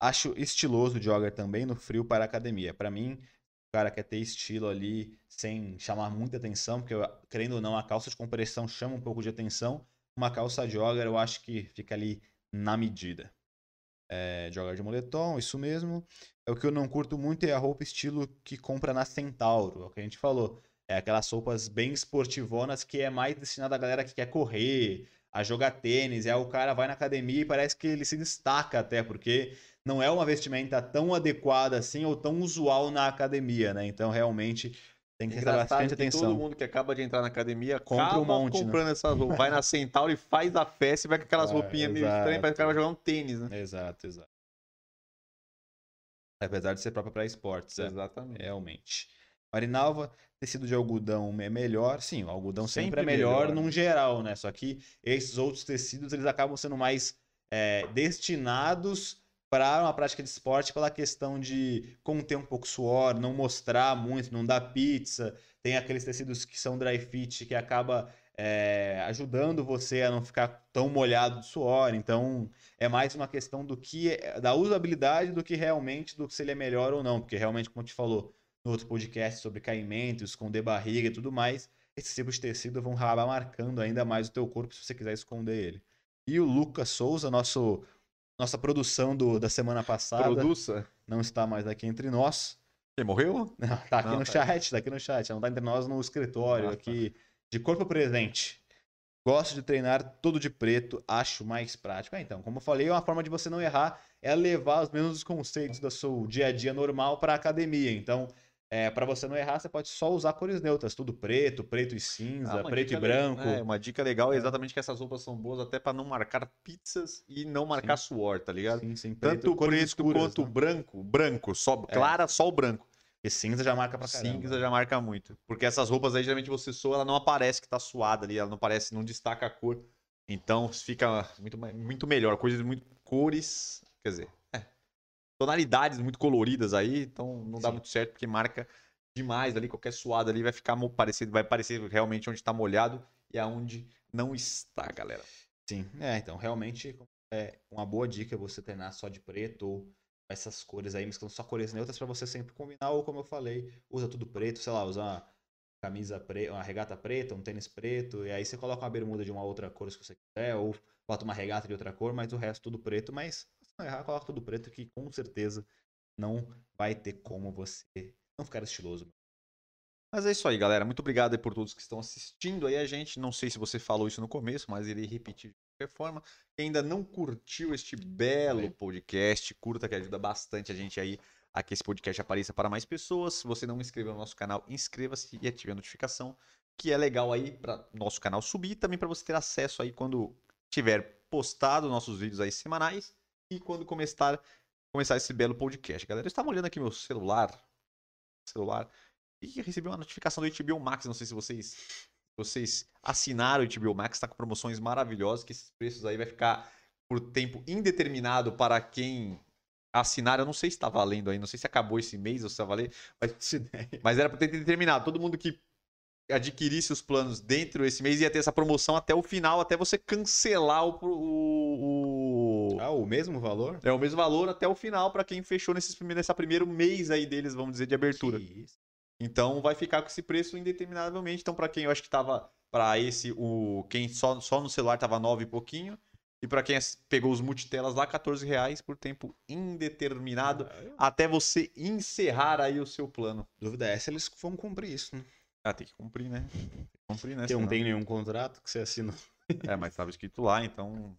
Acho estiloso o jogger também no frio para academia. Para mim, o cara quer ter estilo ali sem chamar muita atenção, porque querendo ou não, a calça de compressão chama um pouco de atenção. Uma calça jogger eu acho que fica ali na medida. É, jogger de moletom, isso mesmo. É o que eu não curto muito é a roupa estilo que compra na Centauro, é o que a gente falou. É aquelas roupas bem esportivonas que é mais destinada à galera que quer correr, a jogar tênis. É o cara vai na academia e parece que ele se destaca até, porque não é uma vestimenta tão adequada assim ou tão usual na academia, né? Então realmente tem que ter bastante atenção. Todo mundo que acaba de entrar na academia compra um monte, né? comprando né? essas roupas. Vai na Centauro e faz a festa e vai com aquelas é, roupinhas meio estranhas, parece que o cara vai jogar um tênis, né? Exato, exato. Apesar de ser própria para esportes, é. Exatamente. Realmente. Marinalva, tecido de algodão é melhor. Sim, o algodão sempre, sempre é melhor, melhor num geral, né? Só que esses outros tecidos, eles acabam sendo mais é, destinados para uma prática de esporte pela questão de conter um pouco suor, não mostrar muito, não dar pizza. Tem aqueles tecidos que são dry fit que acaba é, ajudando você a não ficar tão molhado de suor. Então, é mais uma questão do que é, da usabilidade do que realmente do que se ele é melhor ou não, porque realmente, como te falou no outro podcast sobre caimentos, esconder barriga e tudo mais, esses tipos de tecido vão acabar marcando ainda mais o teu corpo se você quiser esconder ele. E o Lucas Souza, nosso nossa produção do, da semana passada. Produça? Não está mais aqui entre nós. Ele morreu? Não, tá aqui não, no tá chat, tá aqui no chat. Não tá entre nós no escritório, ah, aqui, tá. de corpo presente. Gosto de treinar todo de preto, acho mais prático. Ah, então, como eu falei, uma forma de você não errar é levar os mesmos conceitos do seu dia a dia normal para a academia. Então, é, para você não errar, você pode só usar cores neutras, tudo preto, preto e cinza, ah, preto e branco. É, uma dica legal é exatamente que essas roupas são boas até para não marcar pizzas e não marcar sim. suor, tá ligado? Sim, sim. Preto, Tanto preto escuras, quanto né? branco, branco, só é. clara, só o branco. E cinza já marca pra caramba. Cinza já marca muito. Porque essas roupas aí, geralmente você soa, ela não aparece que tá suada ali, ela não aparece, não destaca a cor. Então fica muito, muito melhor. Coisas muito cores, quer dizer, tonalidades muito coloridas aí, então não dá Sim. muito certo porque marca demais ali, qualquer suada ali vai ficar parecido, vai parecer realmente onde está molhado e aonde não está, galera. Sim, é, então realmente é uma boa dica você treinar só de preto ou essas cores aí, mesclando só cores neutras para você sempre combinar, ou como eu falei, usa tudo preto, sei lá, usa uma camisa preta, uma regata preta, um tênis preto, e aí você coloca uma bermuda de uma outra cor se você quiser, ou bota uma regata de outra cor, mas o resto tudo preto, mas não errar, coloca tudo preto que com certeza não vai ter como você não ficar estiloso. Mas é isso aí, galera. Muito obrigado aí por todos que estão assistindo aí a gente. Não sei se você falou isso no começo, mas irei repetir de qualquer forma. Quem ainda não curtiu este belo podcast, curta que ajuda bastante a gente aí a que esse podcast apareça para mais pessoas. Se você não se inscreveu no nosso canal, inscreva-se e ative a notificação, que é legal aí para nosso canal subir também para você ter acesso aí quando tiver postado nossos vídeos aí semanais e quando começar, começar esse belo podcast. Galera, eu estava olhando aqui meu celular, celular e recebi uma notificação do HBO Max. Não sei se vocês vocês assinaram o HBO Max, está com promoções maravilhosas, que esses preços aí vai ficar por tempo indeterminado para quem assinar. Eu não sei se está valendo aí, não sei se acabou esse mês ou se está valendo, mas, mas era para ter determinado. Todo mundo que adquirisse os planos dentro desse mês ia ter essa promoção até o final, até você cancelar o, o... Ah, o mesmo valor? É o mesmo valor até o final para quem fechou nesses nessa primeiro mês aí deles, vamos dizer, de abertura. Então vai ficar com esse preço indeterminavelmente. Então para quem eu acho que tava para esse o quem só, só no celular tava 9 e pouquinho e para quem pegou os multitelas lá 14 reais por tempo indeterminado ah, até você encerrar aí o seu plano. Dúvida é se eles vão cumprir isso, né? Ah, tem que cumprir, né? Tem que cumprir, né? Porque não tem nenhum contrato que você assina. É, mas estava escrito lá, então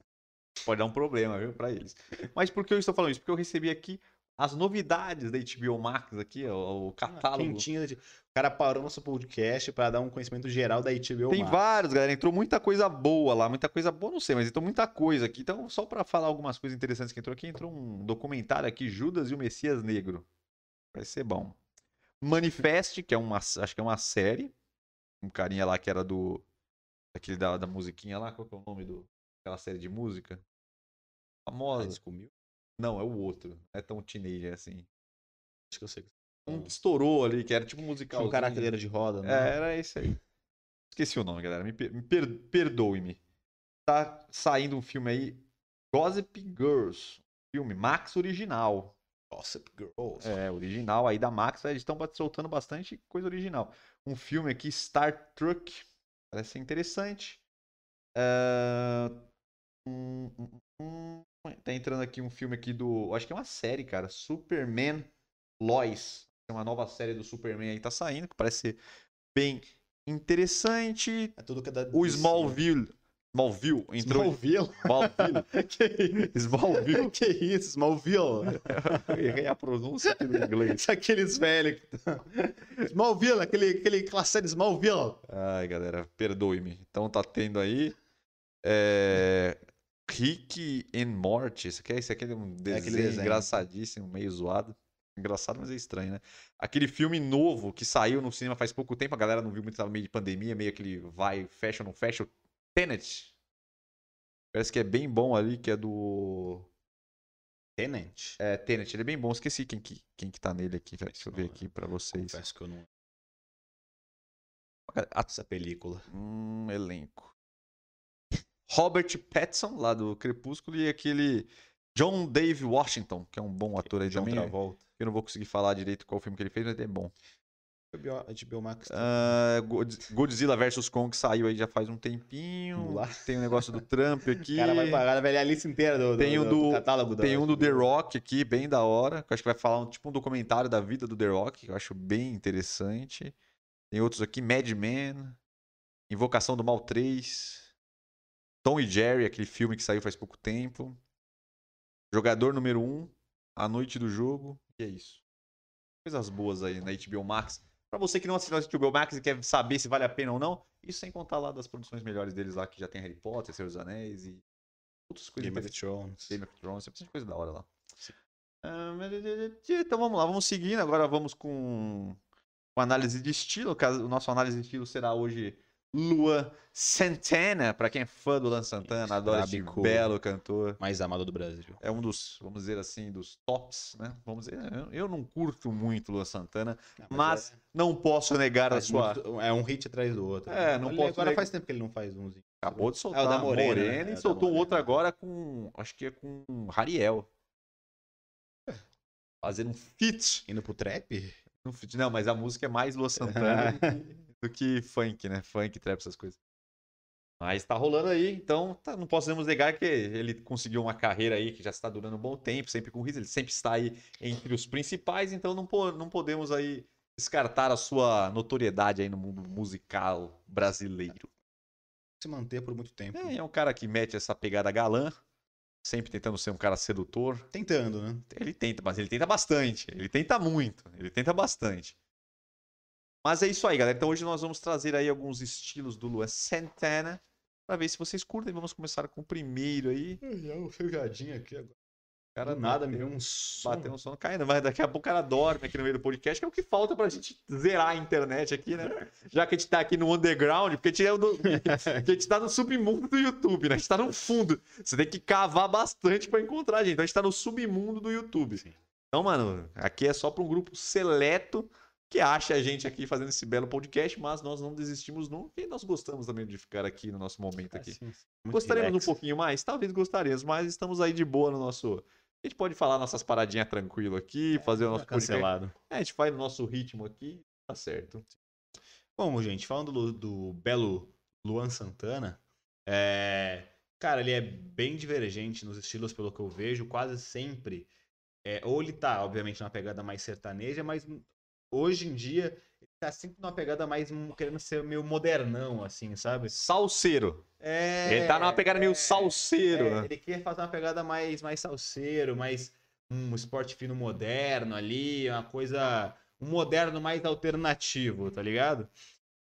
pode dar um problema, viu, pra eles. Mas por que eu estou falando isso? Porque eu recebi aqui as novidades da HBO Max aqui, o, o ah, catálogo. Quentinho. O cara parou nosso podcast para dar um conhecimento geral da HBO Tem Max. vários, galera. Entrou muita coisa boa lá. Muita coisa boa, não sei, mas entrou muita coisa aqui. Então, só para falar algumas coisas interessantes que entrou aqui, entrou um documentário aqui, Judas e o Messias Negro. Vai ser bom. Manifest, que é uma, acho que é uma série. Um carinha lá que era do Aquele da, da musiquinha lá, qual que é o nome do, daquela série de música? Famosa. High School Musical? Não, é o outro. Não é tão teenager assim. Acho que eu sei. Um que estourou ali, que era tipo um musical. Um cara cadeira de roda, né? É, era esse aí. Esqueci o nome, galera. Me, per- me per- perdoe-me. Tá saindo um filme aí, Gossip Girls. Filme Max original. Gossip Girls. É, original aí da Max. Eles estão soltando bastante coisa original. Um filme aqui, Star Trek. Parece ser interessante. Hum, Tá entrando aqui um filme aqui do. Acho que é uma série, cara. Superman Lois. Tem uma nova série do Superman aí tá saindo, que parece ser bem interessante. É tudo que é da O DC, Smallville. Smallville entrou. Smallville? Smallville. que isso? Smallville. que isso? Smallville? Eu Errei a pronúncia aqui do inglês. Aqueles velhos. Smallville, aquele, aquele classe série Smallville. Ai, galera, perdoe-me. Então tá tendo aí. É... Rick and Morty. Esse aqui, é- aqui é um desenho, aquele desenho. engraçadíssimo, meio zoado. Engraçado, mas é estranho, né? Aquele filme novo que saiu no cinema faz pouco tempo, a galera não viu muito, tava meio de pandemia, meio aquele vai, fecha ou não fecha. o Tenet. Parece que é bem bom ali, que é do. Tenant? É, Tenet, ele é bem bom. Esqueci quem que, quem que tá nele aqui. Deixa eu ver aqui pra vocês. Confesso que eu não... Essa película. Hum, elenco. Robert Pattinson, lá do Crepúsculo, e aquele John Dave Washington, que é um bom ator aí John também. Travolta. Eu não vou conseguir falar direito qual filme que ele fez, mas é bom. HBO, Max. God- Godzilla vs Kong saiu aí já faz um tempinho. Lá. Tem o negócio do Trump aqui. O cara vai pagar velho, a lista inteira do, do, Tem um do- do- do catálogo da Tem um do The. Rock aqui, bem da hora. Que eu acho que vai falar um, tipo um documentário da vida do The Rock, que eu acho bem interessante. Tem outros aqui, Mad Men, Invocação do Mal 3, Tom e Jerry, aquele filme que saiu faz pouco tempo. Jogador número 1, A Noite do Jogo. E é isso. Coisas boas aí na HBO Max. Pra você que não assistiu a HBO Max e quer saber se vale a pena ou não, isso sem contar lá das produções melhores deles lá, que já tem Harry Potter, Senhor dos Anéis e outras coisas Game of. Thrones. Game of Thrones, tem bastante coisa da hora lá. Ah, Então vamos lá, vamos seguindo. Agora vamos com, com análise de estilo. O nosso análise de estilo será hoje Lua Santana. Pra quem é fã do Luan Santana, adora esse belo cantor. Mais amado do Brasil. É um dos, vamos dizer assim, dos tops, né? Vamos dizer, eu- não curto muito Luan Santana, mas não posso negar a faz sua. muito- é um hit atrás do outro. É, não Ele posso Agora negar- faz tempo que ele não faz uns. Acabou de soltar É o da a Morena, Morena, né? É e da soltou Morena. outro agora com. Acho que é com Rariel. Fazendo um feat. Indo pro trap? Não, mas a música é mais Lua Santana do que- funk, né? Funk, trap, essas coisas. Mas tá rolando aí, então tá- não podemos negar que ele conseguiu uma carreira aí que já está durando um bom tempo, sempre com riso, ele sempre está aí entre os principais, então não, po- não podemos aí descartar a sua notoriedade aí no mundo musical brasileiro. Se manter por muito tempo. É, é um cara que mete essa pegada galã, sempre tentando ser um cara sedutor. Tentando, né? Ele tenta, mas ele tenta bastante. Ele tenta muito. Ele tenta bastante. Mas é isso aí, galera. Então hoje nós vamos trazer aí alguns estilos do Luan Santana para ver se vocês curtem. Vamos começar com o primeiro aí. É um feijadinho aqui agora. Cara, Do nada me veio um som. Bateu um sono caindo, mas daqui a pouco o cara dorme aqui no meio do podcast, que é o que falta pra gente zerar a internet aqui, né? Já que a gente tá aqui no underground, porque a gente, é do- a gente tá no submundo do YouTube, né? A gente tá no fundo. Você tem que cavar bastante pra encontrar a gente. Então a gente tá no submundo do YouTube. Sim. Então, mano, aqui é só pra um grupo seleto que acha a gente aqui fazendo esse belo podcast, mas nós não desistimos nunca e nós gostamos também de ficar aqui no nosso momento aqui. Assim, Gostaríamos relax. um pouquinho mais? Talvez gostaríamos, mas estamos aí de boa no nosso. A gente pode falar nossas paradinhas tranquilo aqui, fazer o Tá nosso cancelado. É, a gente faz no nosso ritmo aqui, tá certo. Bom, gente, falando do, do belo Luan Santana, é, cara, ele é bem divergente nos estilos, pelo que eu vejo, quase sempre. é, ou ele tá, obviamente, numa pegada mais sertaneja, mas hoje em dia ele tá sempre numa pegada mais hum, querendo ser meio modernão, assim, sabe? Salseiro. É, ele tá numa pegada meio é, salseiro. é, ele quer fazer uma pegada mais, mais salseiro, mais um esporte fino moderno ali, uma coisa. Um moderno mais alternativo, tá ligado?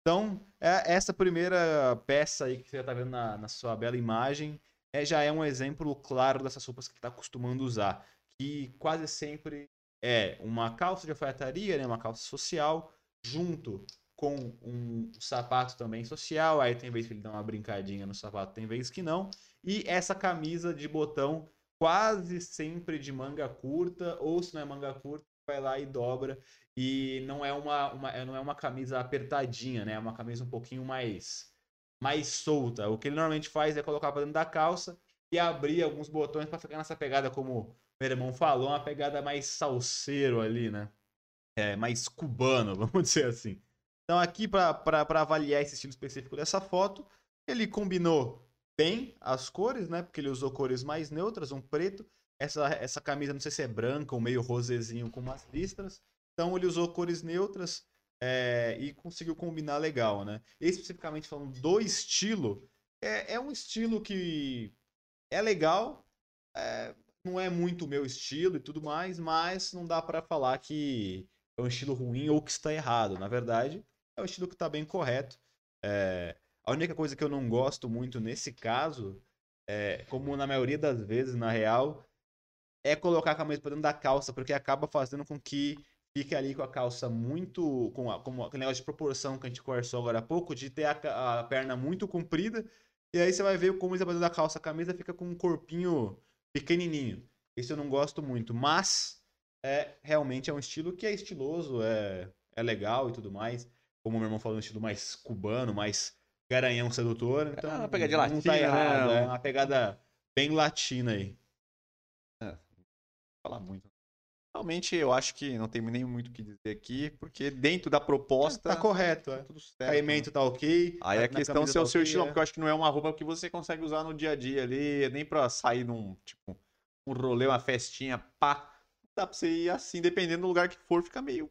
Então, é, essa primeira peça aí que você tá vendo na, na sua bela imagem é, já é um exemplo claro dessas roupas que tá acostumando usar. Que quase sempre é uma calça de alfaiataria, né, uma calça social, junto com um sapato também social. Aí tem vez que ele dá uma brincadinha no sapato, tem vez que não. E essa camisa de botão quase sempre de manga curta, ou se não é manga curta, vai lá e dobra. E não é uma, uma, não é uma camisa apertadinha, né? É uma camisa um pouquinho mais, mais solta. O que ele normalmente faz é colocar para dentro da calça e abrir alguns botões para ficar nessa pegada, como meu irmão falou, uma pegada mais salseiro ali, né? É, mais cubano, vamos dizer assim. Então, aqui, para avaliar esse estilo específico dessa foto, ele combinou bem as cores, né? Porque ele usou cores mais neutras, um preto. Essa, essa camisa, não sei se é branca ou meio rosezinho com umas listras. Então, ele usou cores neutras é, e conseguiu combinar legal, né? Especificamente falando do estilo, é, é um estilo que é legal, é, não é muito o meu estilo e tudo mais, mas não dá para falar que é um estilo ruim ou que está errado. Na verdade, é o estilo que está bem correto. É, a única coisa que eu não gosto muito nesse caso, é, como na maioria das vezes, na real, é colocar a camisa para dentro da calça, porque acaba fazendo com que fique ali com a calça muito. com, a, com aquele negócio de proporção que a gente conversou agora há pouco, de ter a, a perna muito comprida. E aí você vai ver como ele dentro da calça, a camisa fica com um corpinho pequenininho. Isso eu não gosto muito, mas é realmente é um estilo que é estiloso, é, é legal e tudo mais como o meu irmão falou, um estilo mais cubano, mais garanhão sedutor. É então, é uma pegada latina. Não tá errado, é uma pegada bem latina aí. É, falar muito. Realmente, eu acho que não tem nem muito o que dizer aqui, porque dentro da proposta. Tá correto, é. Tá tudo certo. Caimento né? tá ok. Aí a questão se é o tá seu estilo, é. porque eu acho que não é uma roupa que você consegue usar no dia a dia ali, nem pra sair num, tipo, um rolê, uma festinha, pá. Dá pra você ir assim, dependendo do lugar que for, fica meio.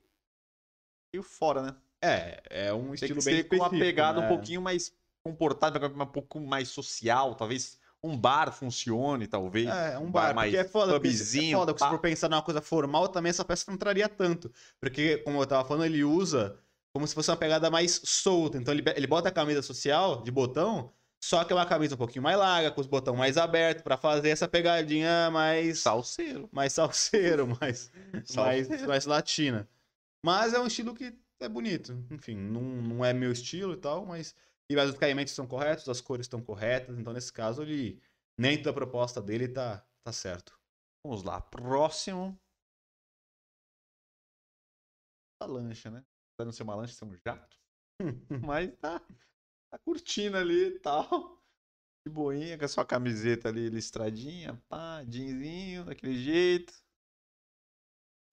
meio fora, né? É, é um estilo Tem que bem ser com uma pegada né? um pouquinho mais comportada, um pouco mais social, talvez um bar funcione, talvez. É, um bar, bar mais é foda, pubzinho. É foda, se for pensar numa coisa formal, também essa peça não traria tanto. Porque, como eu tava falando, ele usa como se fosse uma pegada mais solta. Então ele, ele bota a camisa social de botão, só que é uma camisa um pouquinho mais larga, com os botões mais abertos, para fazer essa pegadinha mais. Salseiro. Mais salseiro, mais, salseiro. mais, mais latina. Mas é um estilo que é bonito. Enfim, não, não é meu estilo e tal, mas. E mas os caimentos estão corretos, as cores estão corretas, então nesse caso ele. Nem da proposta dele tá, tá certo. Vamos lá, próximo. A lancha, né? Vai não ser uma lancha, ser um jato. mas tá, tá curtindo ali e tal. De boinha, com a sua camiseta ali listradinha, pá, jeanzinho, daquele jeito.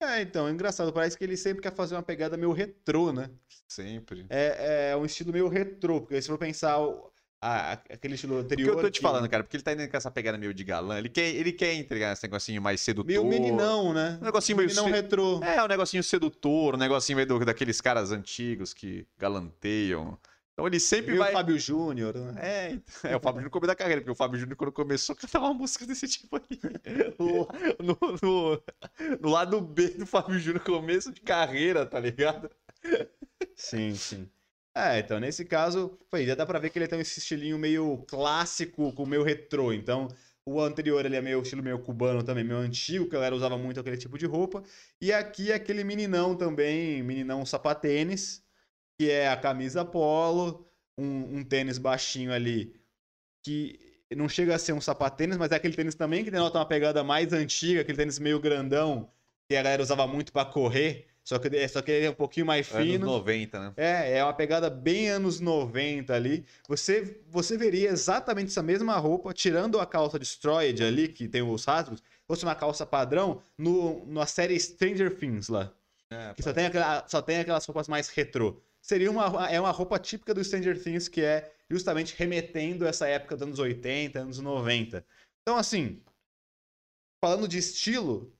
É, então, é engraçado. Parece que ele sempre quer fazer uma pegada meio retrô, né? Sempre. É, é um estilo meio retrô, porque se for pensar a, aquele estilo anterior. O que eu tô te que... falando, cara, porque ele tá indo com essa pegada meio de galã. Ele quer, ele quer entregar esse negocinho mais sedutor. Meio meninão, né? Um negocinho meio. Meninão retrô. É, um negocinho sedutor, um negocinho meio do, daqueles caras antigos que galanteiam. Então ele sempre Meio vai. o Fábio Júnior, né? É, então, é, o Fábio Júnior começo da carreira, porque o Fábio Júnior, quando começou, cantava uma música desse tipo aí. No, no, no, lado B do Fábio Júnior, começo de carreira, tá ligado? Sim, sim. É, então nesse caso, foi, já dá pra ver que ele tem esse estilinho meio clássico, com meio retrô. Então, o anterior ele é meio estilo meio cubano também, meio antigo, que a galera usava muito aquele tipo de roupa. E aqui é aquele meninão também, meninão sapatênis que é a camisa polo, um, um tênis baixinho ali, que não chega a ser um sapatênis, mas é aquele tênis também que denota uma pegada mais antiga, aquele tênis meio grandão, que a galera usava muito para correr, só que, só que ele é um pouquinho mais fino. Anos 90, né? É, é uma pegada bem anos 90 ali. Você, você veria exatamente essa mesma roupa, tirando a calça destroyed ali, que tem os rastros, fosse uma calça padrão, no, na série Stranger Things lá. É, que só tem, aquela, só tem aquelas roupas mais retrô seria uma, é uma roupa típica do Stranger Things, que é justamente remetendo essa época dos anos 80, anos 90. Então, assim, falando de estilo,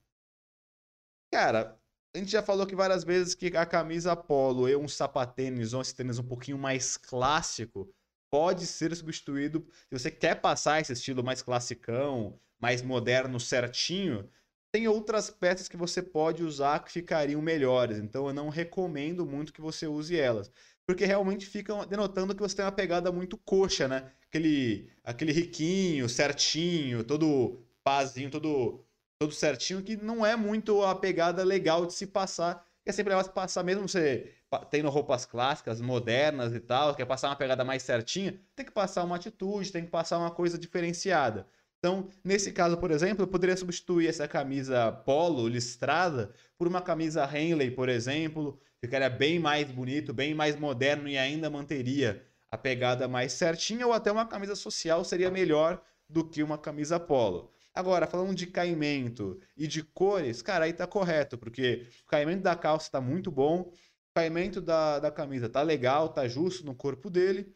cara, a gente já falou aqui várias vezes que a camisa polo e um sapatênis ou esse tênis um pouquinho mais clássico pode ser substituído. Se você quer passar esse estilo mais classicão, mais moderno, certinho, tem outras peças que você pode usar que ficariam melhores, então eu não recomendo muito que você use elas. Porque realmente ficam denotando que você tem uma pegada muito coxa, né? Aquele, aquele riquinho, certinho, todo pazinho, todo, todo certinho, que não é muito a pegada legal de se passar é sempre legal você passar, mesmo você tendo roupas clássicas, modernas e tal, quer passar uma pegada mais certinha, tem que passar uma atitude, tem que passar uma coisa diferenciada. Então, nesse caso, por exemplo, eu poderia substituir essa camisa polo listrada por uma camisa Henley, por exemplo, ficaria bem mais bonito, bem mais moderno e ainda manteria a pegada mais certinha, ou até uma camisa social seria melhor do que uma camisa polo. Agora, falando de caimento e de cores, cara, aí tá correto, porque o caimento da calça tá muito bom, o caimento da, da camisa tá legal, tá justo no corpo dele,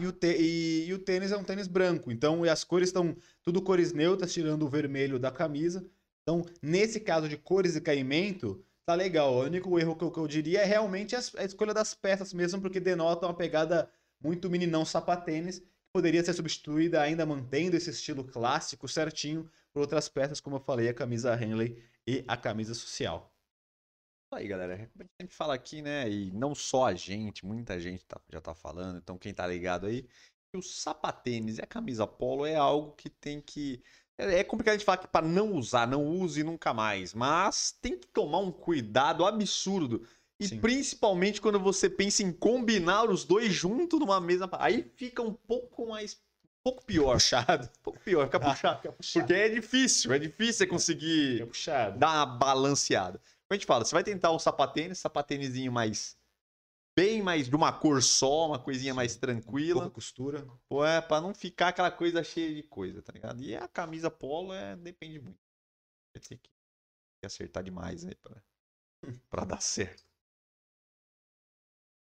e o, e- e o tênis é um tênis branco, então as cores estão tudo cores neutras, tirando o vermelho da camisa. Então, nesse caso de cores e caimento, tá legal. O único erro que eu, que eu diria é realmente as- a escolha das peças mesmo, porque denota uma pegada muito meninão sapatênis, que poderia ser substituída ainda mantendo esse estilo clássico certinho por outras peças, como eu falei, a camisa Henley e a camisa social. Isso aí, galera. É a gente sempre fala aqui, né? E não só a gente, muita gente tá- já tá falando. Então, quem tá ligado aí, que o sapatênis e a camisa polo é algo que tem que. É é complicado a gente falar que para não usar, não use nunca mais. Mas tem que tomar um cuidado absurdo. E Sim. principalmente quando você pensa em combinar os dois juntos numa mesma. Aí fica um pouco mais. Um pouco pior. Puxado. Um pouco pior, fica puxado. Fica puxado. Porque é difícil, é difícil você conseguir dar uma balanceada. Como a gente fala, você vai tentar o sapatênis, sapatênisinho mais. Bem mais de uma cor só, uma coisinha mais tranquila. Pouca costura. Pô, é pra não ficar aquela coisa cheia de coisa, tá ligado? E a camisa polo é, depende muito. Vai ter que, acertar demais aí pra, pra dar certo.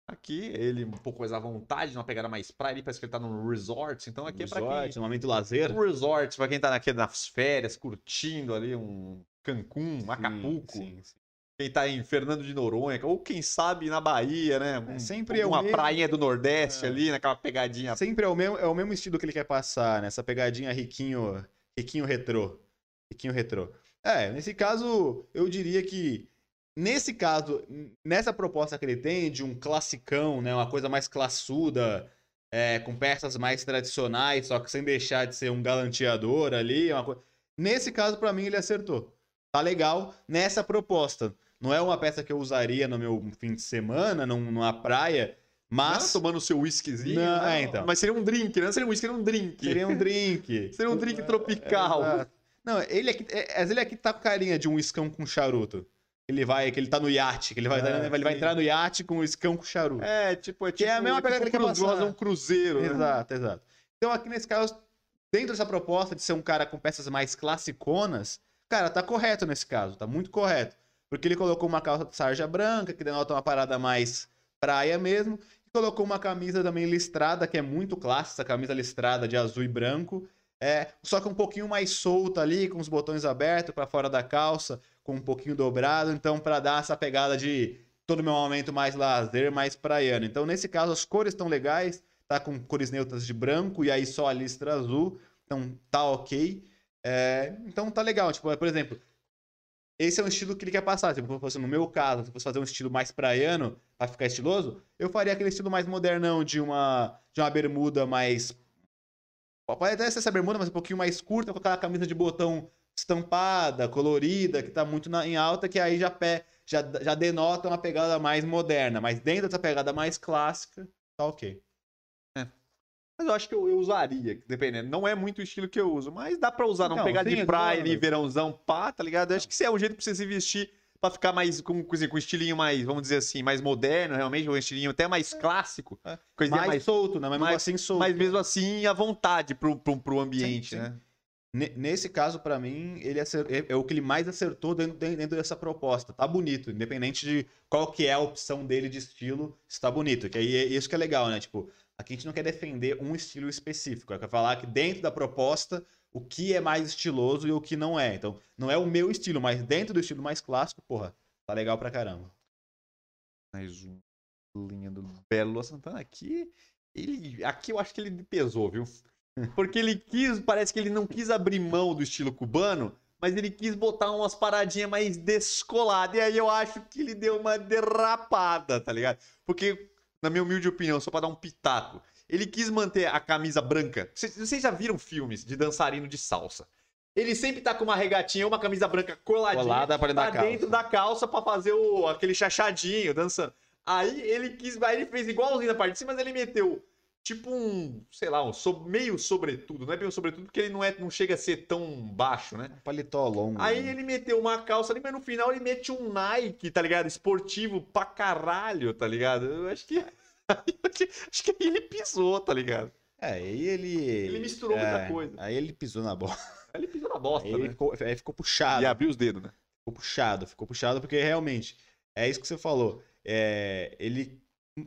Aqui, ele um pouco mais à vontade, numa pegada mais praia, ali parece que ele tá num resort, então aqui é pra quem... Resort, um momento lazer. Um resort, pra quem tá naquele, nas férias, curtindo ali um Cancún, um Acapulco. Sim, sim. Quem tá em Fernando de Noronha, ou quem sabe na Bahia, né? Um- sempre é uma mesmo. prainha do Nordeste É. ali, naquela pegadinha. Sempre é o mesmo, é o mesmo estilo que ele quer passar, né? Essa pegadinha riquinho, riquinho retrô. Riquinho retrô. É, nesse caso, eu diria que nesse caso, nessa proposta que ele tem de um classicão, né, uma coisa mais classuda, é, com peças mais tradicionais, só que sem deixar de ser um galanteador ali, uma coisa... Nesse caso, pra mim, ele acertou. Tá legal nessa proposta. Não é uma peça que eu usaria no meu fim de semana, num- numa praia, mas Mas tomando seu whiskyzinho. Não, né? é, então. Mas seria um drink, né? Não seria um whisky, seria um drink. Seria um drink. Seria um drink tropical. Exato. Não, ele aqui, é, mas ele aqui tá com carinha de um iscão com charuto. Ele vai, que ele tá no iate, que ele vai, Ah, ele vai entrar no iate com o iscão com charuto. É, tipo, é Que tipo, é a mesma pegada tipo que ele quer cruze- passar. um cruzeiro. né? Exato, exato. Então aqui nesse caso, dentro dessa proposta de ser um cara com peças mais classiconas, cara, tá correto nesse caso, tá muito correto. Porque ele colocou uma calça de sarja branca, que denota uma parada mais praia mesmo, e colocou uma camisa também listrada, que é muito clássica, camisa listrada de azul e branco, é, só que um pouquinho mais solta ali, com os botões abertos para fora da calça, com um pouquinho dobrado, então para dar essa pegada de todo meu momento mais lazer, mais praiano. Então nesse caso as cores estão legais, tá com cores neutras de branco e aí só a listra azul, então tá ok. É, então tá legal, tipo, por exemplo, esse é um estilo que ele quer passar. Se fosse no meu caso, se fosse fazer um estilo mais praiano, pra ficar estiloso, eu faria aquele estilo mais modernão de uma, de uma bermuda mais. Pode até ser essa bermuda, mas um pouquinho mais curta, com aquela camisa de botão estampada, colorida, que tá muito na- em alta, que aí já, pé, já, já denota uma pegada mais moderna. Mas dentro dessa pegada mais clássica, tá ok. Mas eu acho que eu, eu usaria, dependendo. Não é muito o estilo que eu uso, mas dá pra usar, não, Não, pegar de praia ali, verãozão, pá, tá ligado? Eu acho que isso é um jeito pra você se vestir pra ficar mais com, com, com um estilinho mais, vamos dizer assim, mais moderno, realmente, um estilinho até mais clássico. É. Coisinha Mais, mais, solto, né? Mas mesmo mais- assim solto. mas mesmo assim à vontade pro, pro, pro ambiente, Sim, sim. né? Ne- Nesse caso, pra mim, ele acer- é, é o que ele mais acertou dentro, dentro dentro dessa proposta. Tá bonito, independente de qual que é a opção dele de estilo, está bonito. Que aí é isso que é legal, né? Tipo, aqui a gente não quer defender um estilo específico, é quer falar que dentro da proposta o que é mais estiloso e o que não é. Então, não é o meu estilo, mas dentro do estilo mais clássico, porra, tá legal pra caramba. Mais um linha do Belo Santana aqui. Ele, aqui eu acho que ele pesou, viu? Porque ele quis, parece que ele não quis abrir mão do estilo cubano, mas ele quis botar umas paradinhas mais descoladas. E aí eu acho que ele deu uma derrapada, tá ligado? Porque, na minha humilde opinião, só pra dar um pitaco, ele quis manter a camisa branca. Vocês, já viram filmes de dançarino de salsa? Ele sempre tá com uma regatinha, uma camisa branca coladinha. Colada pra dentro tá da calça. dentro da calça pra fazer o, aquele chachadinho, dançando. Aí ele quis, aí ele fez igualzinho na parte de cima, mas ele meteu tipo um, sei lá, um meio sobretudo. Não é bem um sobretudo porque ele não, é, não chega a ser tão baixo, né? Um paletó longo. Aí né? ele meteu uma calça ali, mas no final ele mete um Nike, tá ligado? Esportivo pra caralho, tá ligado? Eu acho que. acho que aí ele pisou, tá ligado? É, aí ele. Ele misturou muita é, coisa. Aí ele pisou na bola. Aí ele pisou na bosta, Aí ele né? ficou, aí ficou puxado. E abriu os dedos, né? Ficou puxado, ficou puxado, porque realmente é isso que você falou. É, ele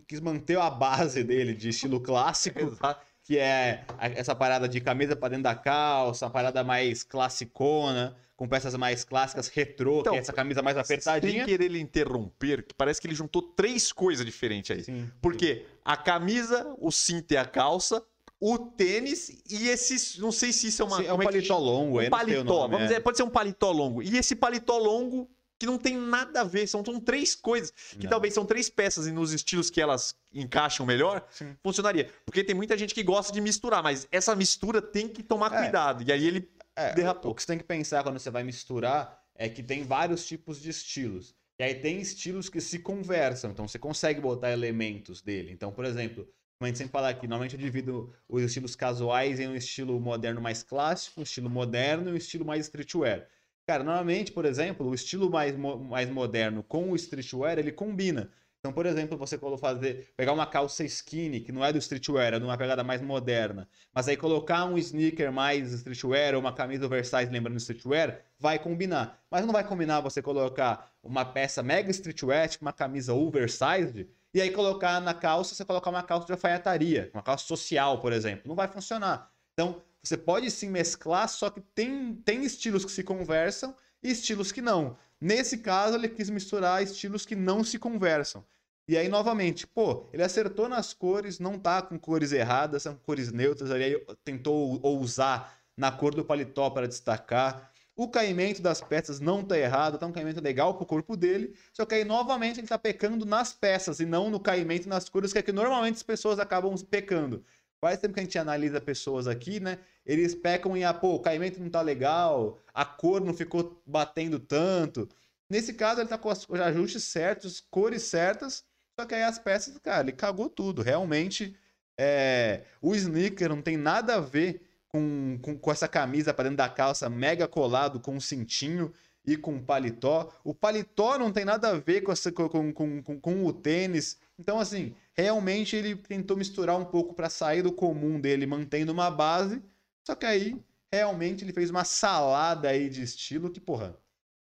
quis manter a base dele de estilo clássico, Exato. que é a- essa parada de camisa pra dentro da calça, uma parada mais classicona, com peças mais clássicas, retrô, Então, que é essa camisa mais apertadinha. Sem querer ele interromper, que parece que ele juntou três coisas diferentes aí. Sim. Porque a camisa, o cinto e a calça, o tênis e esses. Não sei se isso é uma. Sim, é um como que paletó longo, Um paletó, nome, vamos é. dizer, pode ser um paletó longo. E esse paletó longo que não tem nada a ver, são, são três coisas, que Não. talvez são três peças e nos estilos que elas encaixam melhor, Sim. funcionaria. Porque tem muita gente que gosta de misturar, mas essa mistura tem que tomar É. cuidado. E aí ele É, derrapou. O que você tem que pensar quando você vai misturar é que tem vários tipos de estilos. E aí tem estilos que se conversam, então você consegue botar elementos dele. Então, por exemplo, como a gente sempre fala aqui, normalmente eu divido os estilos casuais em um estilo moderno mais clássico, um estilo moderno e um estilo mais streetwear. Cara, normalmente, por exemplo, o estilo mais, mais moderno com o streetwear, ele combina. Então, por exemplo, você fazer, pegar uma calça skinny, que não é do streetwear, é de uma pegada mais moderna, mas aí colocar um sneaker mais streetwear ou uma camisa oversize lembrando streetwear, vai combinar. Mas não vai combinar você colocar uma peça mega streetwear, tipo uma camisa oversized, e aí colocar na calça, você colocar uma calça de alfaiataria, uma calça social, por exemplo. Não vai funcionar. Então, você pode sim mesclar, só que tem, tem estilos que se conversam e estilos que não. Nesse caso, ele quis misturar estilos que não se conversam. E aí, novamente, pô, ele acertou nas cores, não tá com cores erradas, são cores neutras, aí tentou ousar na cor do paletó para destacar. O caimento das peças não tá errado, tá um caimento legal pro corpo dele, só que aí, novamente, ele tá pecando nas peças e não no caimento nas cores, que é que normalmente as pessoas acabam pecando. Faz tempo que a gente analisa pessoas aqui, né? Eles pecam em, ah, pô, o caimento não tá legal, a cor não ficou batendo tanto. Nesse caso, ele tá com os ajustes certos, cores certas, só que aí as peças, cara, ele cagou tudo. Realmente, é, o sneaker não tem nada a ver com, com, com essa camisa para dentro da calça mega colado com um cintinho e com paletó. O paletó não tem nada a ver com, essa, com, com, com, com o tênis. Então, assim, realmente ele tentou misturar um pouco para sair do comum dele, mantendo uma base. Só que aí, realmente, ele fez uma salada aí de estilo que, porra, não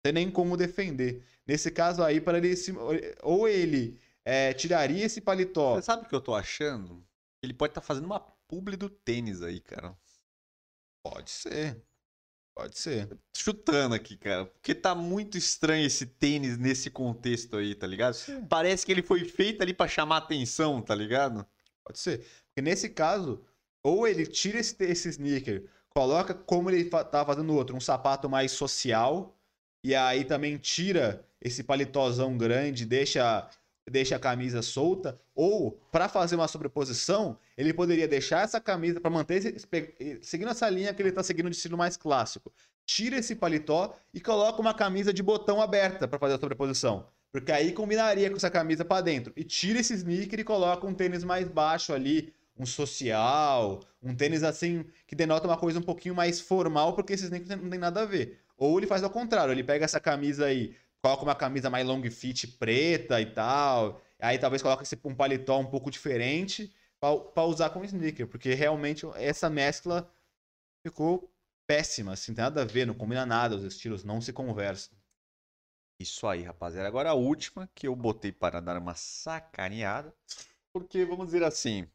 tem nem como defender. Nesse caso aí, para ele se, ou ele é, tiraria esse paletó. Você sabe o que eu tô achando? Ele pode estar fazendo uma publi do tênis aí, cara. Pode ser. Pode ser. Chutando aqui, cara. Porque tá muito estranho esse tênis nesse contexto aí, tá ligado? Parece que ele foi feito ali pra chamar atenção, tá ligado? Pode ser. Porque nesse caso, ou ele tira esse, esse sneaker, coloca como ele fa tá fazendo outro, um sapato mais social, e aí também tira esse paletózão grande, deixa deixa a camisa solta, ou para fazer uma sobreposição, ele poderia deixar essa camisa para manter esse, seguindo essa linha que ele tá seguindo de estilo mais clássico. Tira esse paletó e coloca uma camisa de botão aberta para fazer a sobreposição. Porque aí combinaria com essa camisa para dentro. E tira esse sneaker e coloca um tênis mais baixo ali, um social, um tênis assim que denota uma coisa um pouquinho mais formal, porque esse sneaker não tem nada a ver. Ou ele faz ao contrário, ele pega essa camisa aí, coloca uma camisa mais long fit preta e tal, aí talvez coloque esse, um paletó um pouco diferente para usar como sneaker, porque realmente essa mescla ficou péssima, assim, não tem nada a ver, não combina nada, os estilos não se conversam. Isso aí, rapaziada. Agora a última que eu botei para dar uma sacaneada. Porque, vamos dizer assim,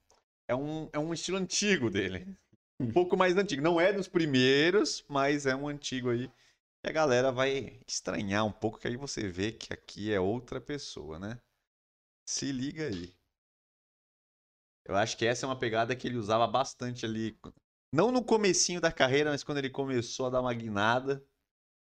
é um, é um estilo antigo dele. Um pouco mais antigo. Não é dos primeiros, mas é um antigo aí. E a galera vai estranhar um pouco, que aí você vê que aqui é outra pessoa, né? Se liga aí. Eu acho que essa é uma pegada que ele usava bastante ali. Não no comecinho da carreira, mas quando ele começou a dar uma guinada.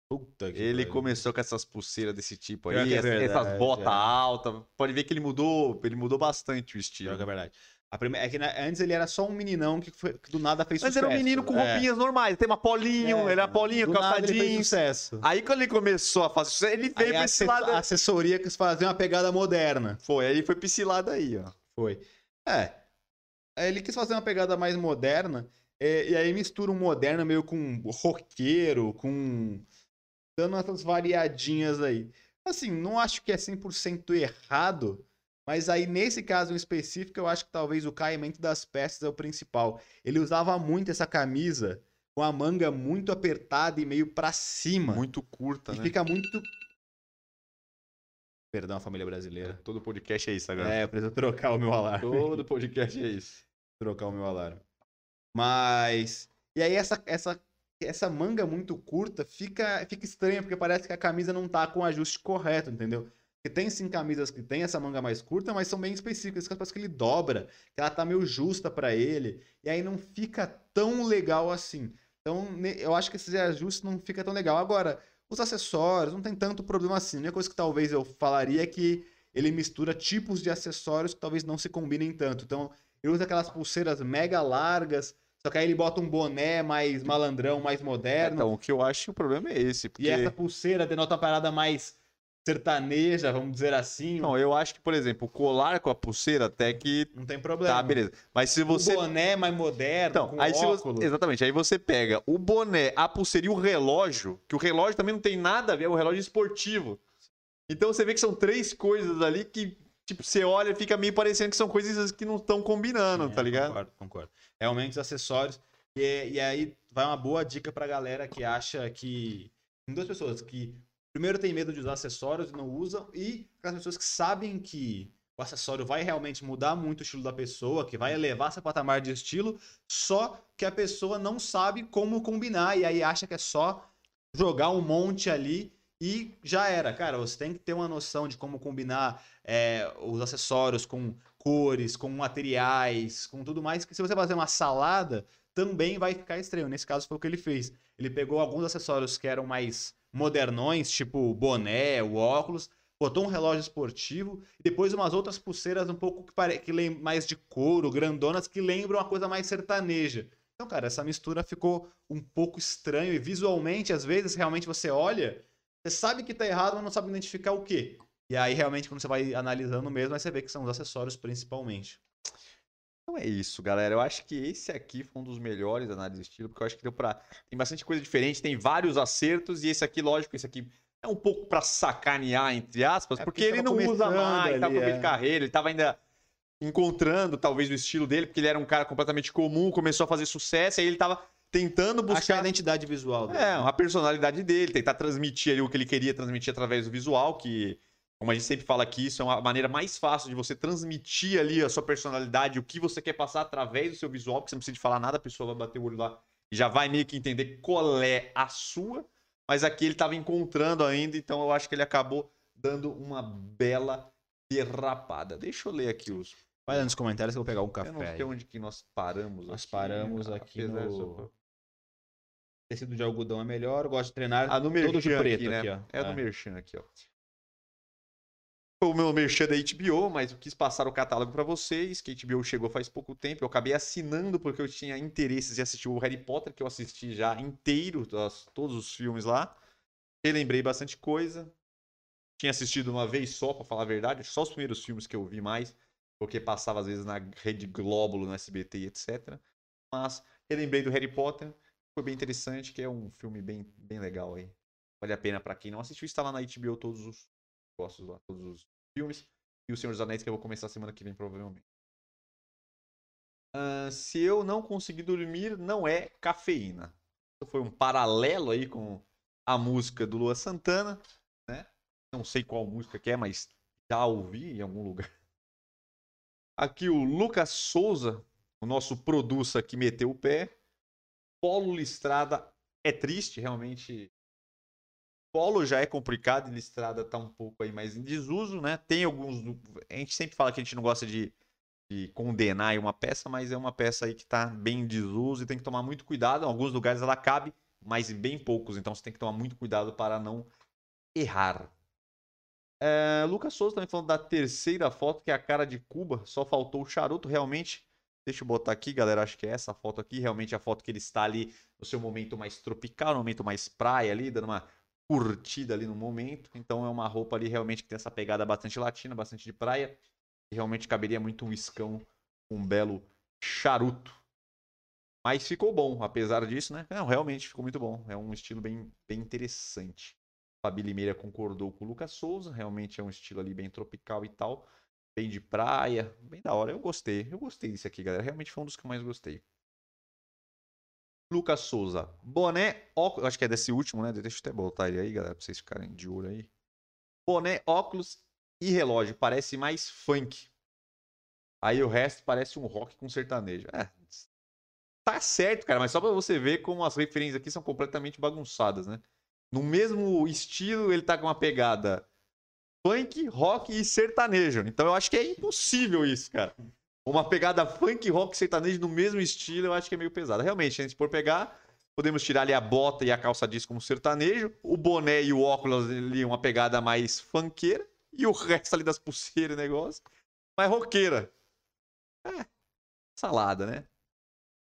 Puta que Ele começou com essas pulseiras desse tipo aí, é essa- essas verdade, botas é. altas. Pode ver que ele mudou, ele mudou bastante o estilo. É verdade. A prime... É que antes ele era só um meninão que, foi- que do nada fez Mas sucesso. era um menino com É. roupinhas normais. Tem uma polinho, É, era polinho, do calça nada ele fez jeans. sucesso. Aí quando ele começou a fazer sucesso, ele Aí veio a pra esse lado. a assessoria quis fazer uma pegada moderna. Foi, aí ele foi pra esse lado aí, ó. Foi. É. Aí Ele quis fazer uma pegada mais moderna. é, e aí mistura um moderno meio com roqueiro, com. dando essas variadinhas aí. Assim, não acho que é 100% errado. Mas aí, nesse caso em específico, eu acho que talvez o caimento das peças é o principal. Ele usava muito essa camisa com a manga muito apertada e meio pra cima. Muito curta, e né? fica muito. Perdão, família É, brasileira. Todo podcast é isso agora. É, eu preciso trocar o meu alarme. Todo podcast é isso. trocar o meu alarme. Mas. E aí essa, essa, essa manga muito curta fica, fica estranha, porque parece que a camisa não tá com o ajuste correto, entendeu? Porque tem sim camisas que tem essa manga mais curta, mas são bem específicas, que parece que ele dobra, que ela tá meio justa pra ele, e aí não fica tão legal assim. Então, eu acho que esse ajuste não fica tão legal. Agora, os acessórios não tem tanto problema assim. A única coisa que talvez eu falaria é que ele mistura tipos de acessórios que talvez não se combinem tanto. Então, ele usa aquelas pulseiras mega largas, só que aí ele bota um boné mais malandrão, mais moderno. Então, o que eu acho que o problema é esse. Porque... E essa pulseira denota uma parada mais sertaneja, vamos dizer assim. Não, eu acho que, por exemplo, colar com a pulseira até que Não tem problema. tá, beleza. Mas se você. O boné mais moderno, Então, com aí óculos. você... Exatamente, aí você pega o boné, a pulseira e o relógio, que o relógio também não tem nada a ver, é um relógio esportivo. Então você vê que são três coisas ali que, tipo, você olha e fica meio parecendo que são coisas que não estão combinando, É, tá ligado? Concordo, concordo. Realmente os acessórios. E, e aí vai uma boa dica pra galera que acha que. Tem duas pessoas que primeiro tem medo de usar acessórios e não usam, e aquelas pessoas que sabem que o acessório vai realmente mudar muito o estilo da pessoa, que vai elevar seu patamar de estilo, só que a pessoa não sabe como combinar, e aí acha que é só jogar um monte ali e já era. Cara, você tem que ter uma noção de como combinar é, os acessórios com cores, com materiais, com tudo mais, que se você fazer uma salada, também vai ficar estranho. Nesse caso foi o que ele fez. Ele pegou alguns acessórios que eram mais modernões, tipo o boné, o óculos, botou um relógio esportivo e depois umas outras pulseiras um pouco que, pare... que mais de couro, grandonas, que lembram uma coisa mais sertaneja. Então, cara, essa mistura ficou um pouco estranho e visualmente, às vezes, realmente você olha, você sabe que tá errado, mas não sabe identificar o quê. E aí, realmente, quando você vai analisando mesmo, aí você vê que são os acessórios principalmente. Então é isso, galera. Eu acho que esse aqui foi um dos melhores análises de estilo, porque eu acho que deu pra. Tem bastante coisa diferente, tem vários acertos, e esse aqui, lógico, esse aqui é um pouco pra sacanear, entre aspas, É, porque, porque ele tava não usa mais, tava ali, com meio é. de carreira, ele tava ainda encontrando talvez o estilo dele, porque ele era um cara completamente comum, começou a fazer sucesso, aí ele tava tentando Achar a buscar identidade visual dele. é, a personalidade dele, tentar transmitir ali o que ele queria transmitir através do visual, que, como a gente sempre fala aqui, isso é uma maneira mais fácil de você transmitir ali a sua personalidade, o que você quer passar através do seu visual, porque você não precisa de falar nada, a pessoa vai bater o olho lá e já vai meio que entender qual é a sua, mas aqui ele estava encontrando ainda, então eu acho que ele acabou dando uma bela derrapada. Deixa eu ler aqui os. Vai lá nos comentários que eu vou pegar um café. eu não sei aí. onde que nós paramos. Nós aqui, paramos aqui apesar no- Tecido de algodão é melhor, eu gosto de treinar Ah, no todo de preto aqui, né? aqui, ó. É no Merchan aqui, ó. O meu Merchan da HBO, mas eu quis passar o catálogo pra vocês, que a HBO chegou faz pouco tempo. Eu acabei assinando porque eu tinha interesses em assistir o Harry Potter, que eu assisti já inteiro, todos os filmes lá. Relembrei bastante coisa. Tinha assistido uma vez só, pra falar a verdade, só os primeiros filmes que eu vi mais, porque passava às vezes na Rede Glóbulo, no SBT e etc. Mas relembrei do Harry Potter, foi bem interessante, que é um filme bem, bem legal aí. Vale a pena pra quem não assistiu, está lá na HBO todos os postos lá, todos os filmes. E o Senhor dos Anéis, que eu vou começar semana que vem, provavelmente. Ah, se eu não conseguir dormir, não é cafeína. Isso foi um paralelo aí com a música do Lua Santana, né? Não sei qual música que é, mas já ouvi em algum lugar. Aqui o Lucas Souza, o nosso producer que meteu o pé. Polo listrada é triste, realmente. Polo já é complicado listrada tá um pouco aí mais em desuso, né? Tem alguns. A gente sempre fala que a gente não gosta de, de condenar uma peça, mas é uma peça aí que tá bem em desuso e tem que tomar muito cuidado. Em alguns lugares ela cabe, mas em bem poucos. Então você tem que tomar muito cuidado para não errar. É, Lucas Souza também falando da terceira foto, que é a cara de Cuba. Só faltou o charuto, realmente. Deixa eu botar aqui, galera. Acho que é essa foto aqui. Realmente a foto que ele está ali no seu momento mais tropical, no momento mais praia ali, dando uma curtida ali no momento. Então é uma roupa ali realmente que tem essa pegada bastante latina, bastante de praia. E realmente caberia muito um iscão, um belo charuto. Mas ficou bom, apesar disso, né? Não, realmente ficou muito bom. É um estilo bem, bem interessante. Fabi Limeira concordou com o Lucas Souza. Realmente é um estilo ali bem tropical e tal. Bem de praia. Bem da hora. Eu gostei. Eu gostei desse aqui, galera. Realmente foi um dos que eu mais gostei. Lucas Souza. Boné, óculos. Acho que é desse último, né? Deixa eu até botar ele aí, galera, pra vocês ficarem de olho aí. Boné, óculos e relógio. Parece mais funk. Aí o resto parece um rock com sertanejo. É. Tá certo, cara, mas só pra você ver como as referências aqui são completamente bagunçadas, né? No mesmo estilo, ele tá com uma pegada funk, rock e sertanejo. Então eu acho que é impossível isso, cara. Uma pegada funk, rock sertanejo no mesmo estilo, eu acho que é meio pesada. Realmente, se for pegar, podemos tirar ali a bota e a calça jeans como sertanejo, o boné e o óculos ali uma pegada mais funkeira, e o resto ali das pulseiras e negócio, mais roqueira. É, salada, né?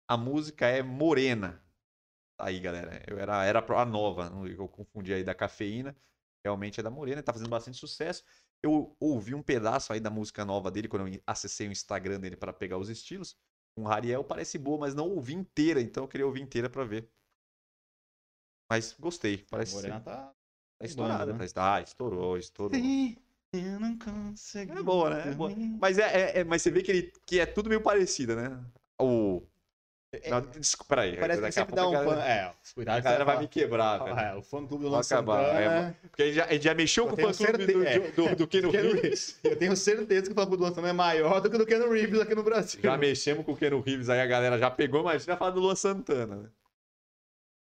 A música é morena. Aí, galera, eu era, era a nova, eu confundi aí da cafeína. Realmente é da Morena, tá fazendo bastante sucesso. Eu ouvi um pedaço aí da música nova dele quando eu acessei o Instagram dele para pegar os estilos. Um Rariel parece boa, mas não ouvi inteira, então eu queria ouvir inteira para ver. Mas gostei, parece Morena ser. tá. Tá estourada, né? tá- Ah, estourou, estourou. Eu não consigo. É boa, né? É boa. Mas, é- é- mas você vê que, ele, que é tudo meio parecido, né? O. É- Não, desculpa, peraí. Parece que sempre dá um galera- pan. É, cuidado A galera vai me quebrar, velho. É, o fã clube do Vai Luan acabar, é, Santana. Porque a gente já, a gente já mexeu Eu com o fã-clube do, certeza- do, do, do Keanu Reeves. Eu tenho certeza que o fã clube do Luan Santana é maior do que o do Keanu Reeves aqui no Brasil. Já mexemos com o Keanu Reeves, aí a galera já pegou, mas já fala do Luan Santana, né?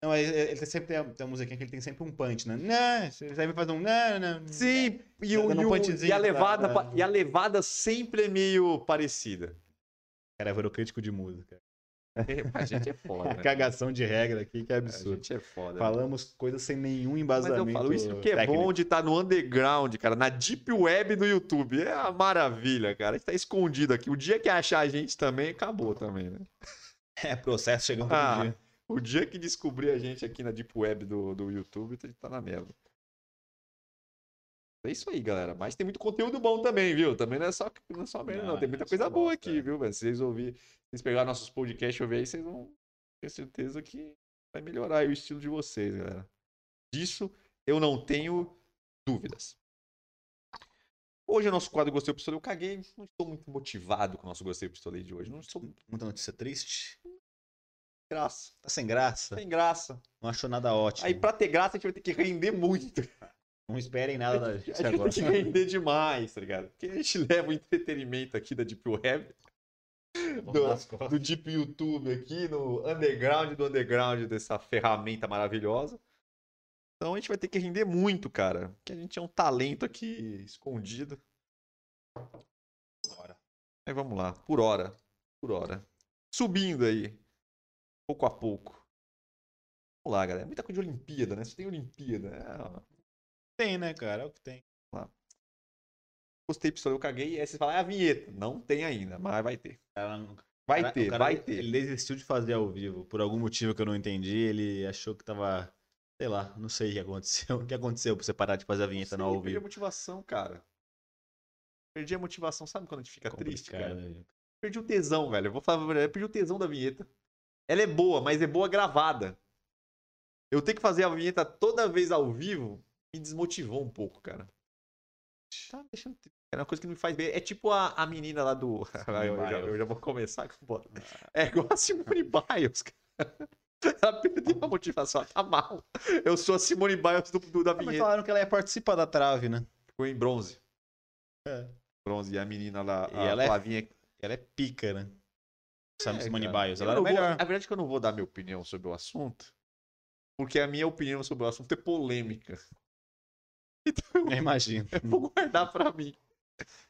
Não, ele ele sempre tem, tem uma musiquinha que ele tem sempre um punch, né? Não, ele sempre faz um não, não. Sim, e, o, Dando e, um o- punchzinho e a levada, pra- e a levada sempre é meio parecida. Cara, virou crítico de música. A gente é foda. né? Cagação de regra aqui, que é A absurdo. gente é foda. né? Falamos coisas sem nenhum Mas embasamento. eu falo isso que é técnico. bom de estar no underground, cara, na deep web do YouTube. É uma maravilha, cara. A gente tá escondido aqui. O dia que achar a gente também, acabou também, né? É, processo chegando Ah, dia. O dia que descobrir a gente aqui na Deep Web do, do YouTube, a gente tá na merda. É isso aí, galera. Mas tem muito conteúdo bom também, viu? Também não é só, não é só merda, não. Tem muita é coisa boa aqui, é. viu, velho? Se vocês ouvirem, se vocês pegarem nossos podcasts e ouvir aí, vocês vão ter certeza que vai melhorar aí o estilo de vocês, galera. Disso eu não tenho dúvidas. Hoje é nosso quadro Gostei Pistolei. Eu caguei, não estou muito motivado com o nosso Gostei Pistolei de hoje. Não estou muito Muita notícia triste. graça. Tá sem graça. Sem graça. Não achou nada ótimo. Aí, pra ter graça, a gente vai ter que render muito. Não esperem nada da A gente gente vai agora. ter que render demais, tá ligado? Porque a gente leva o entretenimento aqui da Deep Web, do, do Deep YouTube aqui, no underground do underground dessa ferramenta maravilhosa. Então a gente vai ter que render muito, cara. Porque a gente é um talento aqui escondido. Bora. Aí vamos lá, por hora. Por hora. Subindo aí. Pouco a pouco. Vamos lá, galera. Muita coisa de Olimpíada, né? Você tem Olimpíada. É, Tem, né, cara? É o que tem. Gostei, pistolei, eu caguei. E aí vocês falam, é a vinheta. Não tem ainda, mas vai ter. Cara, não- Vai cara- ter, cara, vai ter. Ele desistiu de fazer ao vivo. Por algum motivo que eu não entendi, ele achou que tava. Sei lá, não sei o que aconteceu. O que aconteceu pra você parar de fazer a vinheta no Não sei, ao perdi a vivo? motivação, cara. Perdi a motivação. Sabe quando a gente fica triste, cara? Complicado, né? Perdi o tesão, velho. Eu vou falar, eu perdi o tesão da vinheta. Ela é boa, mas é boa gravada. Eu ter que fazer a vinheta toda vez ao vivo me desmotivou um pouco, cara. Tá deixando. É uma coisa que não me faz bem. É tipo a, a menina lá do. eu, já, eu já vou começar com bota. É igual a Simone Biles, cara. Ela perdeu a motivação. Ela tá mal. Eu sou a Simone Biles do, do- da Ah, Mas vinheta. falaram que ela ia participar da trave, né? Ficou em bronze. É. Bronze. E a menina lá, E a ela é- Flavinha. Ela é pica, né? Sabe, É, Simone cara. Biles. Ela era vou- melhor. A verdade é que eu não vou dar minha opinião sobre o assunto. Porque a minha opinião sobre o assunto é polêmica. Então Eu imagino. eu vou guardar pra mim.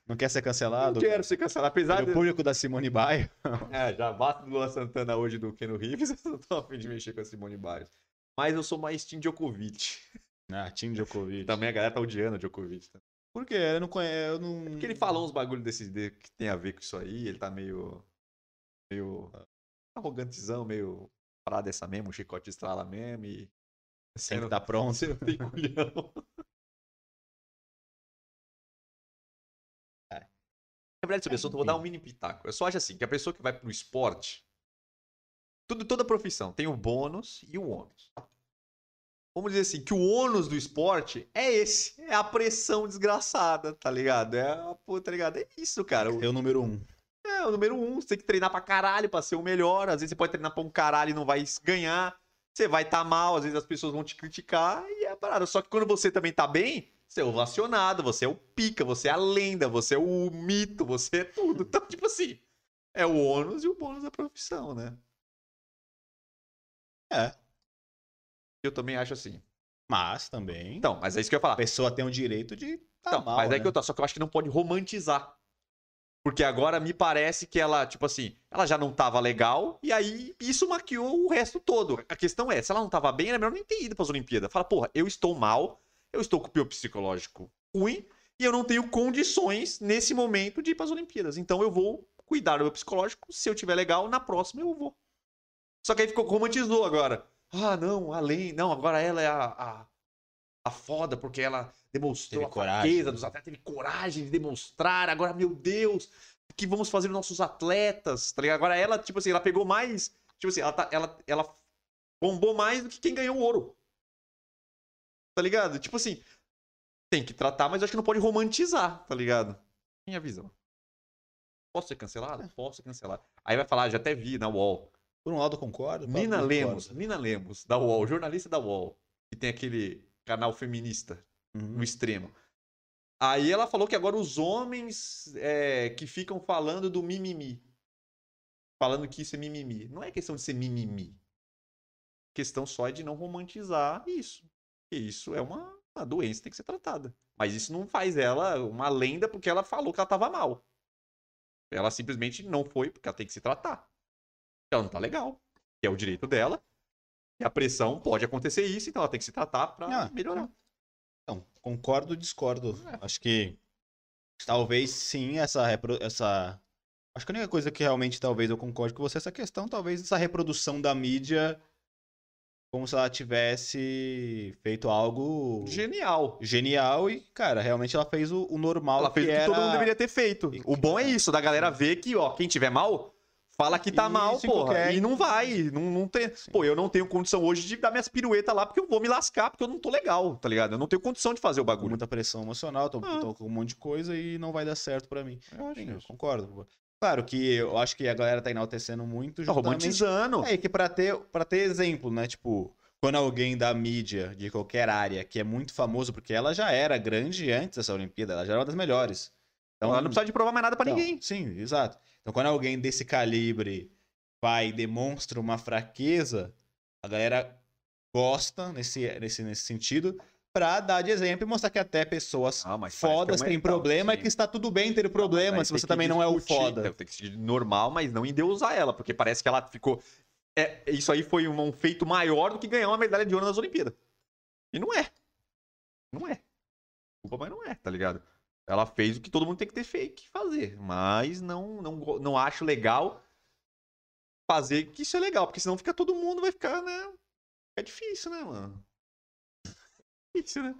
Não quer ser Não cancelado? quero ser cancelado. Apesar Pelo de. público da Simone Biles. É, já basta do Luan Santana hoje do Keno Reeves. Eu não tô afim de mexer com a Simone Biles. Mas eu sou mais Team Djokovic. Ah, Tim Djokovic. Também a galera tá odiando o Djokovic. tá? Por quê? Eu não conheço. Eu não... Porque ele falou uns bagulho desse de- que tem a ver com isso aí, ele tá meio. meio. arrogantezão, meio. parada essa mesmo, um chicote estrala mesmo e. Não- estar pronto. Você não tem culhão. Verdade, sobre assunto, eu vou dar um mini pitaco. Eu só acho assim, que a pessoa que vai pro esporte, tudo, toda profissão tem o bônus e o ônus. Vamos dizer assim, que o ônus do esporte é esse. É a pressão desgraçada, tá ligado? É, a- pô, tá ligado? É isso, cara. O- É o número um. é o número um. Você tem que treinar pra caralho pra ser o melhor. Às vezes você pode treinar pra um caralho e não vai ganhar. Você vai estar mal, às vezes as pessoas vão te criticar e é parada. Só que quando você também tá bem, você é ovacionado, você é o pica, você é a lenda, você é o mito, você é tudo. Então, tipo assim, é o ônus e o bônus da profissão, né? É. Eu também acho assim. Mas também. Então, mas é isso que eu ia falar. a pessoa tem o direito de. Tá Então, mal, mas aí né? que eu tô. Só que eu acho que não pode romantizar. Porque agora me parece que ela, tipo assim, ela já não tava legal, e aí isso maquiou o resto todo. A questão é, se ela não tava bem, era melhor nem ter ido pras Olimpíadas. Fala, porra, eu estou mal, eu estou com o meu psicológico ruim, e eu não tenho condições nesse momento de ir pras Olimpíadas. Então eu vou cuidar do meu psicológico, se eu tiver legal, na próxima eu vou. Só que aí ficou, romantizou agora. Ah, não, além. Não, agora ela é a, a, a foda, porque ela demonstrou Teve a coragem, fraqueza né? dos atletas, teve coragem de demonstrar. Agora, meu Deus, o que vamos fazer os nossos atletas? Tá ligado? Agora ela, tipo assim, ela pegou mais. Tipo assim, ela, tá, ela, ela bombou mais do que quem ganhou o ouro. Tá ligado? Tipo assim, tem que tratar, mas eu acho que não pode romantizar, tá ligado? Minha visão. Posso ser cancelado? Posso ser cancelado. Aí vai falar, já até vi na UOL. Por um lado eu concordo. Nina Lemos. Nina Lemos, da UOL, jornalista da UOL, que tem aquele canal feminista Uhum. no extremo. Aí ela falou que agora os homens é, que ficam falando do mimimi. Falando que isso é mimimi. Não é questão de ser mimimi. Questão só é de não romantizar isso. E isso é uma, uma doença, tem que ser tratada. Mas isso não faz ela uma lenda porque ela falou que ela tava mal. Ela simplesmente não foi porque ela tem que se tratar. Ela não tá legal. Que é o direito dela. E a pressão pode acontecer isso, então ela tem que se tratar pra Ah, melhorar. Então, concordo, discordo. É. Acho que talvez sim essa repro- essa acho que a única coisa que realmente talvez eu concorde com você é essa questão, talvez essa reprodução da mídia como se ela tivesse feito algo Genial. genial e, cara, realmente ela fez o, o normal Ela fez o que era... todo mundo deveria ter feito. E- O bom é isso, da galera ver que, ó, quem tiver mal, fala que tá Isso, mal, porra. E não vai. Não, não tem... Sim. Pô, eu não tenho condição hoje de dar minhas piruetas lá porque eu vou me lascar, porque eu não tô legal, tá ligado? Eu não tenho condição de fazer o bagulho. muita pressão emocional, tô, Ah. tô com um monte de coisa e não vai dar certo pra mim. Eu acho Sim, eu concordo. Claro que eu acho que a galera tá enaltecendo muito Tá romantizando. É, que pra ter, pra ter exemplo, né? Tipo, quando alguém da mídia, de qualquer área, que é muito famoso, porque ela já era grande antes dessa Olimpíada, ela já era uma das melhores. Então, Ela não precisa de provar mais nada pra então, ninguém. Sim, exato. Então, quando alguém desse calibre vai e demonstra uma fraqueza, a galera gosta nesse, nesse, nesse sentido pra dar de exemplo e mostrar que até pessoas Ah, fodas é uma- têm problema e que está tudo bem ter problema Mas se você também não é o discutir, foda. Tem que ser normal, mas não endeusar ela, porque parece que ela ficou. É, isso aí foi um, um feito maior do que ganhar uma medalha de ouro nas Olimpíadas. E não é. Não é. Desculpa, mas não é, tá ligado? Ela fez o que todo mundo tem que ter feito que fazer. Mas não, não, não acho legal fazer que isso é legal, porque senão fica todo mundo, vai ficar, né? É difícil, né, mano? Difícil, né?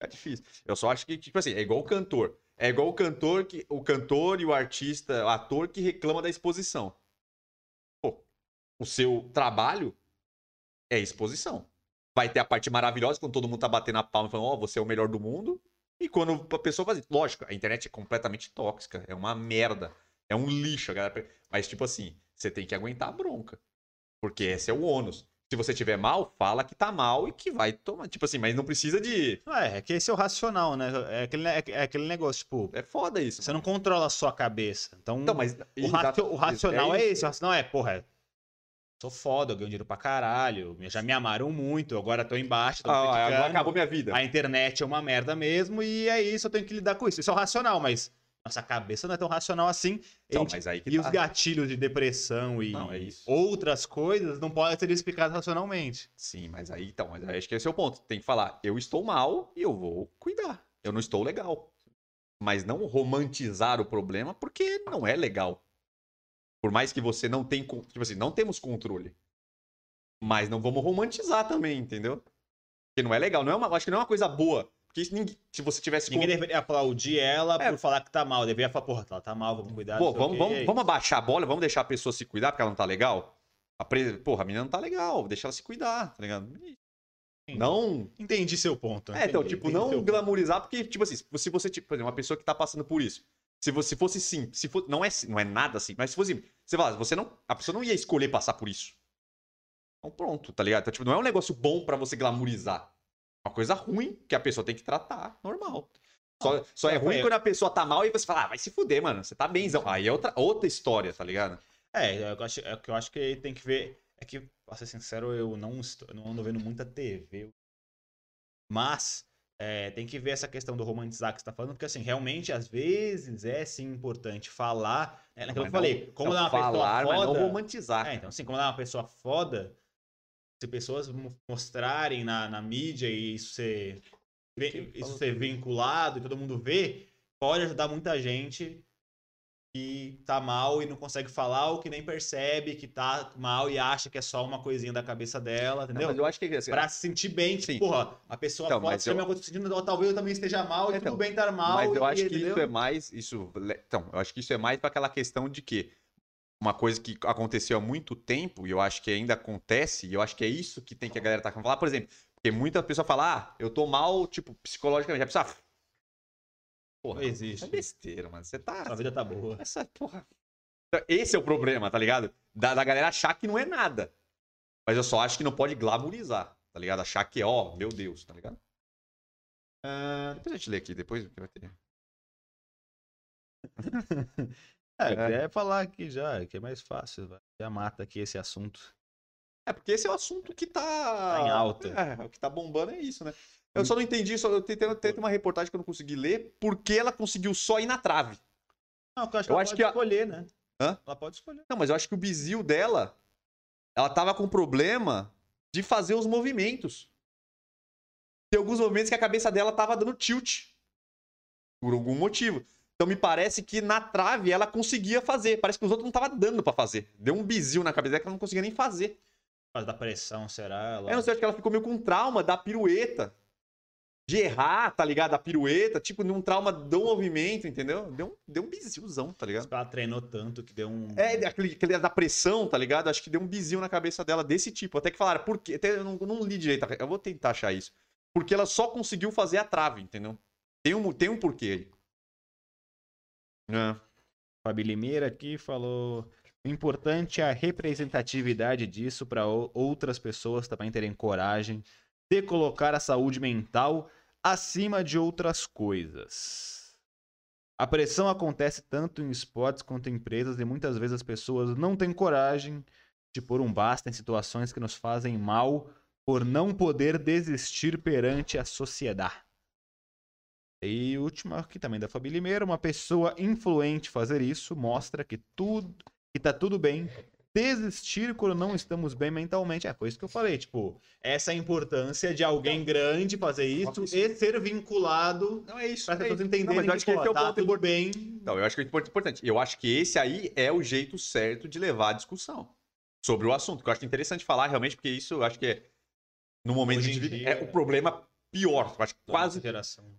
É difícil. Eu só acho que, tipo assim, é igual o cantor. É igual o cantor que o cantor e o artista, o ator que reclama da exposição. Pô, o seu trabalho é exposição. Vai ter a parte maravilhosa quando todo mundo tá batendo a palma e falando, ó, você é o melhor do mundo. E quando a pessoa faz. Lógico, a internet é completamente tóxica, é uma merda. É um lixo, galera. Mas, tipo assim, você tem que aguentar a bronca. Porque esse é o ônus. Se você tiver mal, fala que tá mal e que vai tomar. Tipo assim, mas não precisa de. É, é que esse é o racional, né? É aquele, é, é aquele negócio, tipo, É foda isso. você não controla a sua cabeça. Então, Então, mas. o, o racional é, isso. esse. O racional é, porra, é, sou foda, eu ganho dinheiro pra caralho, já me amaram muito, agora tô embaixo, tô Ah, agora acabou minha vida. a internet é uma merda mesmo, e é isso, eu tenho que lidar com isso. Isso é o racional, mas nossa cabeça não é tão racional assim. Então, Gente, mas aí que e tá. os gatilhos de depressão e Não, é outras coisas não podem ser explicados racionalmente. Sim, mas aí então, mas aí acho que esse é o ponto. Tem que falar, eu estou mal e eu vou cuidar. Eu não estou legal. mas não romantizar o problema, porque não é legal. Por mais que você não tenha, tipo assim, não temos controle. Mas não vamos romantizar também, entendeu? Porque não é legal, não é uma, acho que não é uma coisa boa. Porque ninguém, se você tivesse Ninguém deveria aplaudir ela É. por falar que tá mal. Deveria falar, porra, ela tá mal, vamos cuidar. Pô, vamos, vamos, aí? vamos abaixar a bola, vamos deixar a pessoa se cuidar porque ela não tá legal? A pre... Porra, a menina não tá legal, deixa ela se cuidar, tá ligado? Sim. Não. Entendi seu ponto. É, então, entendi, tipo, entendi não ponto. glamourizar, porque, tipo assim, se você, tipo, por exemplo, uma pessoa que tá passando por isso, se você fosse sim, se for, não, é, não é nada assim, mas se fosse, você fala, você não, a pessoa não ia escolher passar por isso. Então pronto, tá ligado? Então, tipo, não é um negócio bom pra você glamourizar. É uma coisa ruim que a pessoa tem que tratar, normal. Só, só é é, ruim foi- quando a pessoa tá mal e você fala, ah, vai se fuder, mano, você tá benzão. Aí é outra, outra história, tá ligado? É, eu acho, é o que eu acho que tem que ver. É que, pra ser sincero, eu não, estou, não ando vendo muita TV. Mas é, tem que ver essa questão do romantizar que você tá falando, porque assim, realmente, às vezes é sim importante falar. É, naquilo que eu Mas falei, como ela é uma falar, pessoa mas foda. não romantizar. É, então, assim, como é uma pessoa foda, se pessoas mo- mostrarem na, na mídia e isso ser, isso ser vinculado e todo mundo vê, pode ajudar muita gente que tá mal e não consegue falar ou que nem percebe que tá mal e acha que é só uma coisinha da cabeça dela, Não, entendeu? mas eu acho que assim, Pra se sentir bem, tipo, Sim. porra, a pessoa Então, pode ser eu- tô sentindo, talvez eu também esteja mal e Então, tudo bem estar mal. Mas eu e- acho que entendeu? isso é mais. Isso, então, eu acho que isso é mais para aquela questão de que uma coisa que aconteceu há muito tempo, e eu acho que ainda acontece, e eu acho que é isso que tem que a galera tá falando. Por exemplo, porque muita pessoa fala, ah, eu tô mal, tipo, psicologicamente. A pessoa, ah, porra, Não existe. isso é besteira, mano. Você tá. A vida tá boa. Essa, porra. Esse é o problema, tá ligado? Da, da galera achar que não é nada. Mas eu só acho que não pode glamourizar, tá ligado? Achar que, ó, meu Deus, tá ligado? Ah, depois a gente lê aqui, depois vai ter. É, É. falar aqui já, que é mais fácil, vai. já mata aqui esse assunto. É, porque esse é o assunto que tá. Tá em alta. É, o que tá bombando é isso, né? Eu só não entendi, só eu tentei, tentei uma reportagem que eu não consegui ler, porque ela conseguiu só ir na trave. Não, eu acho que Eu ela acho pode que a- escolher, né? Hã? Ela pode escolher. Não, mas eu acho que o bizil dela, ela tava com problema de fazer os movimentos. Tem alguns movimentos que a cabeça dela tava dando tilt. Por algum motivo. Então me parece que na trave ela conseguia fazer. Parece que os outros não tava dando pra fazer. Deu um bizil na cabeça dela que ela não conseguia nem fazer. Causa da pressão, será? Ela... Eu não sei, acho que ela ficou meio com trauma da pirueta. De errar, tá ligado? A pirueta, tipo, num trauma do movimento, entendeu? Deu um, deu um bizilzão, tá ligado? Ela treinou tanto que deu um. É, aquele, aquele da pressão, tá ligado? Acho que deu um bizil na cabeça dela desse tipo. Até que falaram, por quê? Até eu não, não li direito. Eu vou tentar achar isso. Porque ela só conseguiu fazer a trave, entendeu? Tem um, tem um porquê aí. É. Fabi Limeira aqui falou. O importante é a representatividade disso para outras pessoas também terem coragem de colocar a saúde mental acima de outras coisas. A pressão acontece tanto em esportes quanto em empresas e muitas vezes as pessoas não têm coragem de pôr um basta em situações que nos fazem mal por não poder desistir perante a sociedade. E última aqui também da Fabi Limeira, uma pessoa influente fazer isso mostra que tudo que tá tudo bem desistir quando não estamos bem mentalmente. É, foi isso que eu falei, tipo, essa importância de alguém grande fazer isso e ser vinculado Não é isso. para é pessoas entenderem Não, eu acho que pô, esse é o tá tudo bem. Não, eu acho que é importante. Eu acho que esse aí é o jeito certo de levar a discussão sobre o assunto. Que eu acho interessante falar realmente, porque isso eu acho que é, no momento Hoje que a gente em vive, dia, é o problema pior. Acho que quase,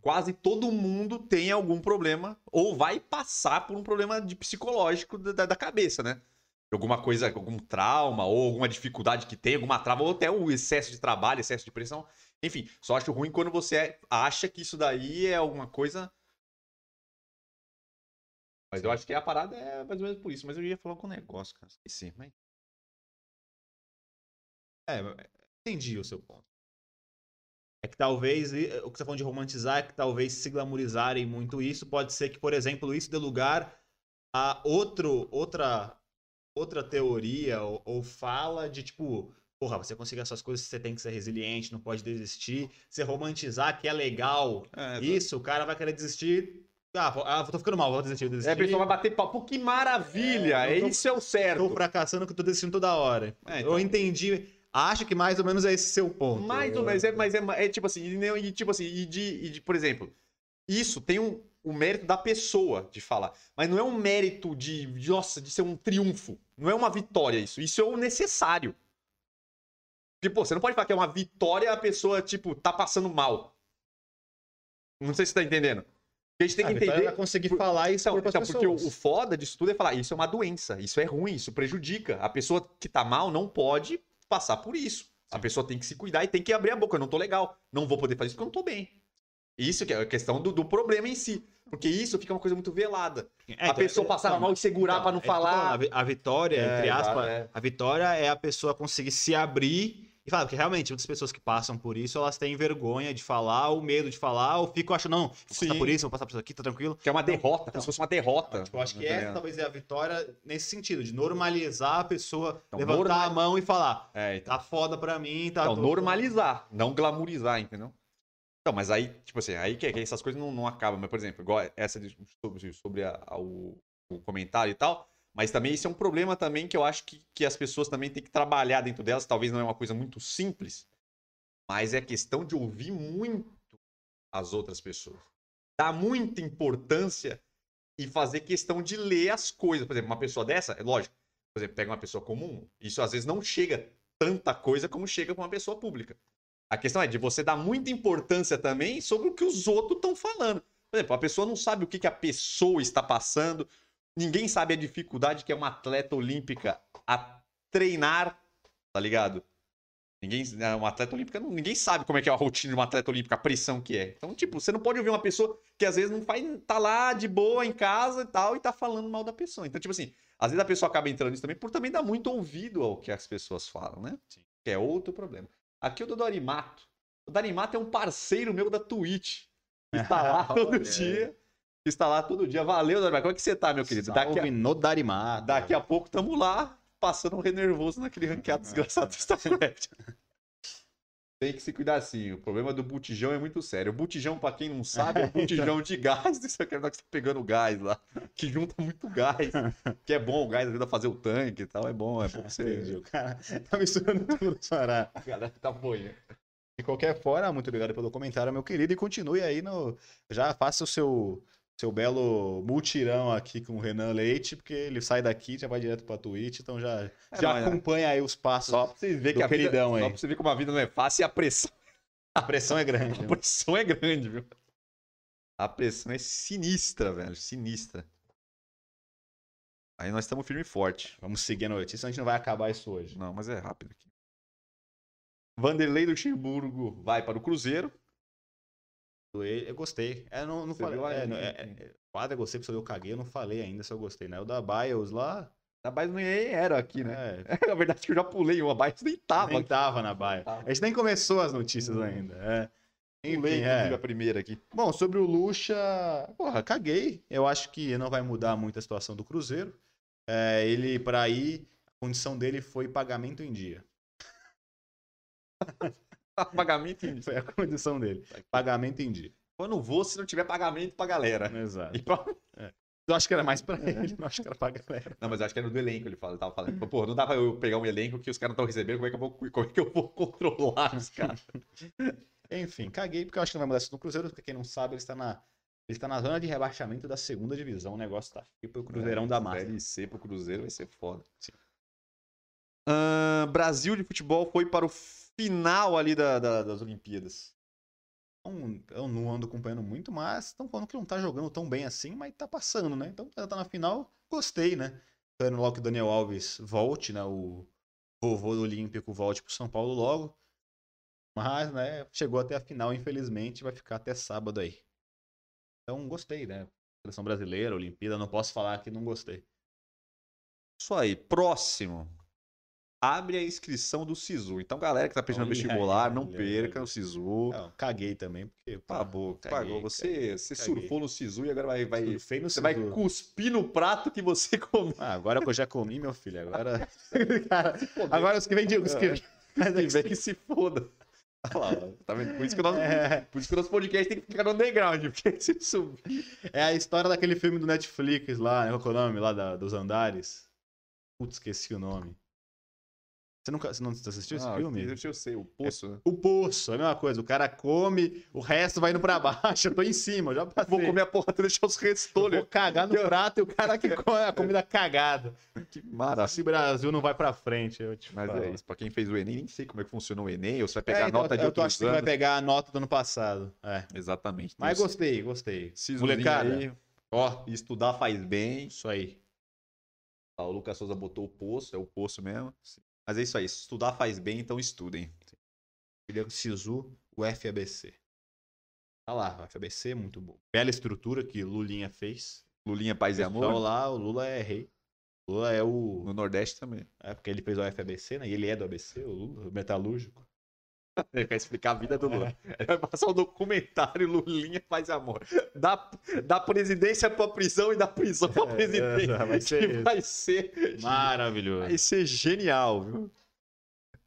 quase todo mundo tem algum problema ou vai passar por um problema de psicológico da, da- cabeça, né? Alguma coisa, algum trauma ou alguma dificuldade que tem, alguma trava, ou até o excesso de trabalho, excesso de pressão. Enfim, só acho ruim quando você acha que isso daí é alguma coisa mas eu acho que a parada é mais ou menos por isso. Mas eu ia falar algum negócio, cara. Esqueci. Mas... É, entendi o seu ponto. É que talvez, e- o que você tá falando de romantizar, é que talvez se glamourizarem muito isso, pode ser que, por exemplo, isso dê lugar a outro, outra, outra teoria ou, ou fala de tipo, porra, você conseguir essas coisas, você tem que ser resiliente, não pode desistir. Você romantizar que é legal É, isso, o cara vai querer desistir. Ah, vou- ah, tô ficando mal, vou desistir, vou desistir. É, a pessoa vai bater pau. Pô, que maravilha! É, tô- Isso é o certo. Tô fracassando que eu tô desistindo toda hora. É, então. Eu entendi. Acho que mais ou menos é esse seu ponto. Mais ou menos, é, mas é, é tipo assim, e, nem- e tipo assim, e de, e de, por exemplo, isso tem um, o mérito da pessoa de falar. Mas não é um mérito de, de, nossa, de ser um triunfo. Não é uma vitória isso. Isso é o necessário. Porque, pô, você não pode falar que é uma vitória a pessoa, tipo, tá passando mal. Não sei se você tá entendendo. Porque a gente tem Ah, que Vitória entender. conseguir por- falar isso Então, então, porque o, o foda disso tudo é falar, isso é uma doença, isso é ruim, isso prejudica. A pessoa que tá mal não pode passar por isso. A pessoa tem que se cuidar e tem que abrir a boca. Eu não tô legal. Não vou poder fazer isso porque eu não tô bem. Isso que é a questão do, do problema em si. Porque isso fica uma coisa muito velada. É, a então, pessoa é- passar então, mal e segurar então, pra não é falando, falar. A vi- a vitória, É, entre aspas, é. a vitória é a pessoa conseguir se abrir e falar, porque realmente muitas pessoas que passam por isso, elas têm vergonha de falar, ou medo de falar, ou ficam achando, não, vou passar Sim. por isso, vou passar por isso aqui, tá tranquilo. Que é uma derrota, como então, se fosse uma derrota. Tipo, eu acho que Tá essa talvez é a vitória nesse sentido, de normalizar a pessoa, Então, levantar normal- a mão e falar, É, então. tá foda pra mim, tá... Então, tô- normalizar, não glamorizar, entendeu? Então, mas aí, tipo assim, aí que, que essas coisas não, não acabam. Mas, por exemplo, igual essa de- sobre, sobre a- a- o, o comentário e tal. Mas também isso é um problema também que eu acho que, que as pessoas também têm que trabalhar dentro delas. Talvez não é uma coisa muito simples, mas é questão de ouvir muito as outras pessoas. Dar muita importância e fazer questão de ler as coisas. Por exemplo, uma pessoa dessa, é lógico, por exemplo, pega uma pessoa comum, isso às vezes não chega tanta coisa como chega com uma pessoa pública. A questão é de você dar muita importância também sobre o que os outros estão falando. Por exemplo, a pessoa não sabe o que, que a pessoa está passando, ninguém sabe a dificuldade que é uma atleta olímpica a treinar, tá ligado? Ninguém, né, uma atleta olímpica, ninguém sabe como é que é a rotina de uma atleta olímpica, a pressão que é. Então, tipo, você não pode ouvir uma pessoa que às vezes não faz, tá lá de boa em casa e tal, e tá falando mal da pessoa. Então, tipo assim, às vezes a pessoa acaba entrando nisso também por também dar muito ouvido ao que as pessoas falam, né? Sim. Que é outro problema. Aqui o do Dorimato. O Dorimato é um parceiro meu da Twitch. Está lá todo dia. Está lá todo dia. Valeu, Dorimato. Como é que você tá, meu querido? Daqui a, Salve no Darimar. daqui a pouco tamo lá, passando um re nervoso naquele ranqueado desgraçado do StarCraft. Tem que se cuidar assim. O problema do botijão é muito sério. O botijão, pra quem não sabe, é o botijão de gás. Isso é aquele que você tá pegando gás lá. Que junta muito gás. Que é bom, o gás ajuda a fazer o tanque e tal. É bom, é bom pra Entendi, você. o cara tá misturando tudo, Sará. A galera tá boia. De qualquer forma, muito obrigado pelo comentário, meu querido, e continue aí no. Já faça o seu, seu belo multirão aqui com o Renan Leite, porque ele sai daqui já vai direto pra Twitch, então já, É, já não, é. acompanha aí os passos. Só pra vocês verem Do que a vida, queridão só aí. pra você ver como a vida não é fácil e a pressão, A pressão é grande. a né? pressão é grande, viu? A pressão é sinistra, velho. Sinistra. Aí nós estamos firme e forte. Vamos seguir a notícia, senão a gente não vai acabar isso hoje. Não, mas é rápido aqui. Vanderlei Luxemburgo vai para o Cruzeiro. Eu gostei. É, não, não Você falei. É, é, é, quadra eu gostei, porque eu caguei, eu não falei ainda se eu gostei, né? O da Bios lá. Da Bios nem era aqui, né? É, Na verdade, que eu já pulei uma Bios nem tava. nem tava na. Tava. A gente nem começou as notícias ainda. É. Pulei, Enfim, inclusive, é. a primeira aqui. Bom, sobre o Lucha, porra, caguei. Eu acho que não vai mudar muito a situação do Cruzeiro. É, ele, para ir, a condição dele foi pagamento em dia. Pagamento em... Foi a condição dele. Pagamento em dia. Eu não vou se não tiver pagamento pra galera. Exato. Pra- Eu acho que era mais pra ele, não acho que era pra galera. Não, mas eu acho que era do elenco, ele, fala, ele tava falando. Pô, não dá pra eu pegar um elenco que os caras estão recebendo, como é, que eu vou, como é que eu vou controlar os caras? Enfim, caguei porque eu acho que não vai mudar isso no Cruzeiro, porque quem não sabe, ele está na, ele está na zona de rebaixamento da segunda divisão. O negócio tá feio pro Cruzeirão da Massa. Série C pro Cruzeiro vai ser foda. Sim. Ahn, Brasil de futebol foi para o final ali da- da- das Olimpíadas. Não- eu não ando acompanhando muito, mas estão falando que não tá jogando tão bem assim, mas tá passando, né? Então já tá na final, gostei, né? Esperando logo que o Daniel Alves volte, né? O vovô do Olímpico volte pro São Paulo logo. Mas, né, chegou até a final, infelizmente, vai ficar até sábado aí. Então gostei, né? Seleção brasileira, Olimpíada, não posso falar que não gostei. Isso aí. Próximo. Abre a inscrição do SISU. Então, galera que tá Olha aí, vestibular, não olha perca aí. o SISU. Não, caguei também, porque. Pagou, caguei, pagou. Você, caguei, você caguei. surfou no SISU e agora vai, vai, Surfei no você vai cuspir no prato que você comeu. Ah, agora que eu já comi, meu filho, agora. Cara, agora os que vêm de. Os que... Quem vem que se foda. Olha lá, tá vendo? Por isso que o nosso, É, por isso que nosso podcast tem que ficar no underground, porque se subir. é a história daquele filme do Netflix lá, né? qual é o nome lá da- dos andares? Putz, esqueci o nome. Você nunca você não assistiu esse Ah, filme? Eu sei, o Poço. né? O poço, é a mesma coisa. O cara come, o resto vai indo pra baixo. Eu tô em cima, eu já passei. Vou comer a porra toda deixar os Eu restolhos. vou cagar no prato e o cara que come a comida cagada. Que maravilha. Esse Brasil não vai pra frente, eu te Mas falo. é isso. Pra quem fez o Enem, nem sei como é que funciona o Enem. Ou você vai É, pegar a então, nota de eu tô outros achando que vai pegar a nota do ano passado. É. Exatamente. Mas Então, gostei, gostei. Molecada, aí, ó, estudar faz bem. isso aí. Ah, o Lucas Souza botou o poço, é o poço mesmo. Mas é isso aí, estudar faz bem, então estudem. William Sisu, o FABC. Tá lá, o FABC, muito bom. Bela estrutura que Lulinha fez. Lulinha, paz e amor. lá, o Lula é rei. O Lula é o. No Nordeste também. É porque ele fez o FABC, né? E ele é do ABC, o Lula, o metalúrgico. Ele quer explicar a vida do Lula. Ele vai passar o documentário Lulinha faz amor. Da, da presidência pra prisão e da prisão pra É, presidência. é, vai ser Que vai ser. Maravilhoso. Vai ser genial, viu?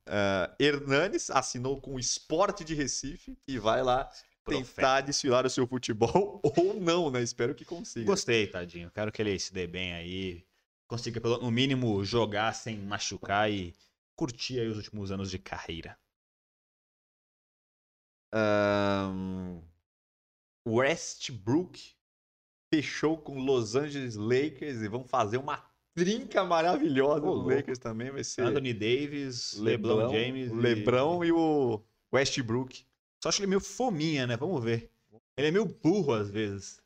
Ah, Hernanes assinou com o Esporte de Recife e vai lá tentar desfilar o seu futebol ou não, né? Espero que consiga. Gostei, tadinho. Quero que ele se dê bem aí. Consiga, pelo, no mínimo, jogar sem machucar e curtir aí os últimos anos de carreira. Ahn, Westbrook fechou com Los Angeles Lakers e vão fazer uma trinca maravilhosa louco. Lakers também. Vai ser Anthony Davis, LeBron, James. o e- LeBron e o Westbrook. Só acho ele meio fominha, né? Vamos ver. Ele é meio burro às vezes.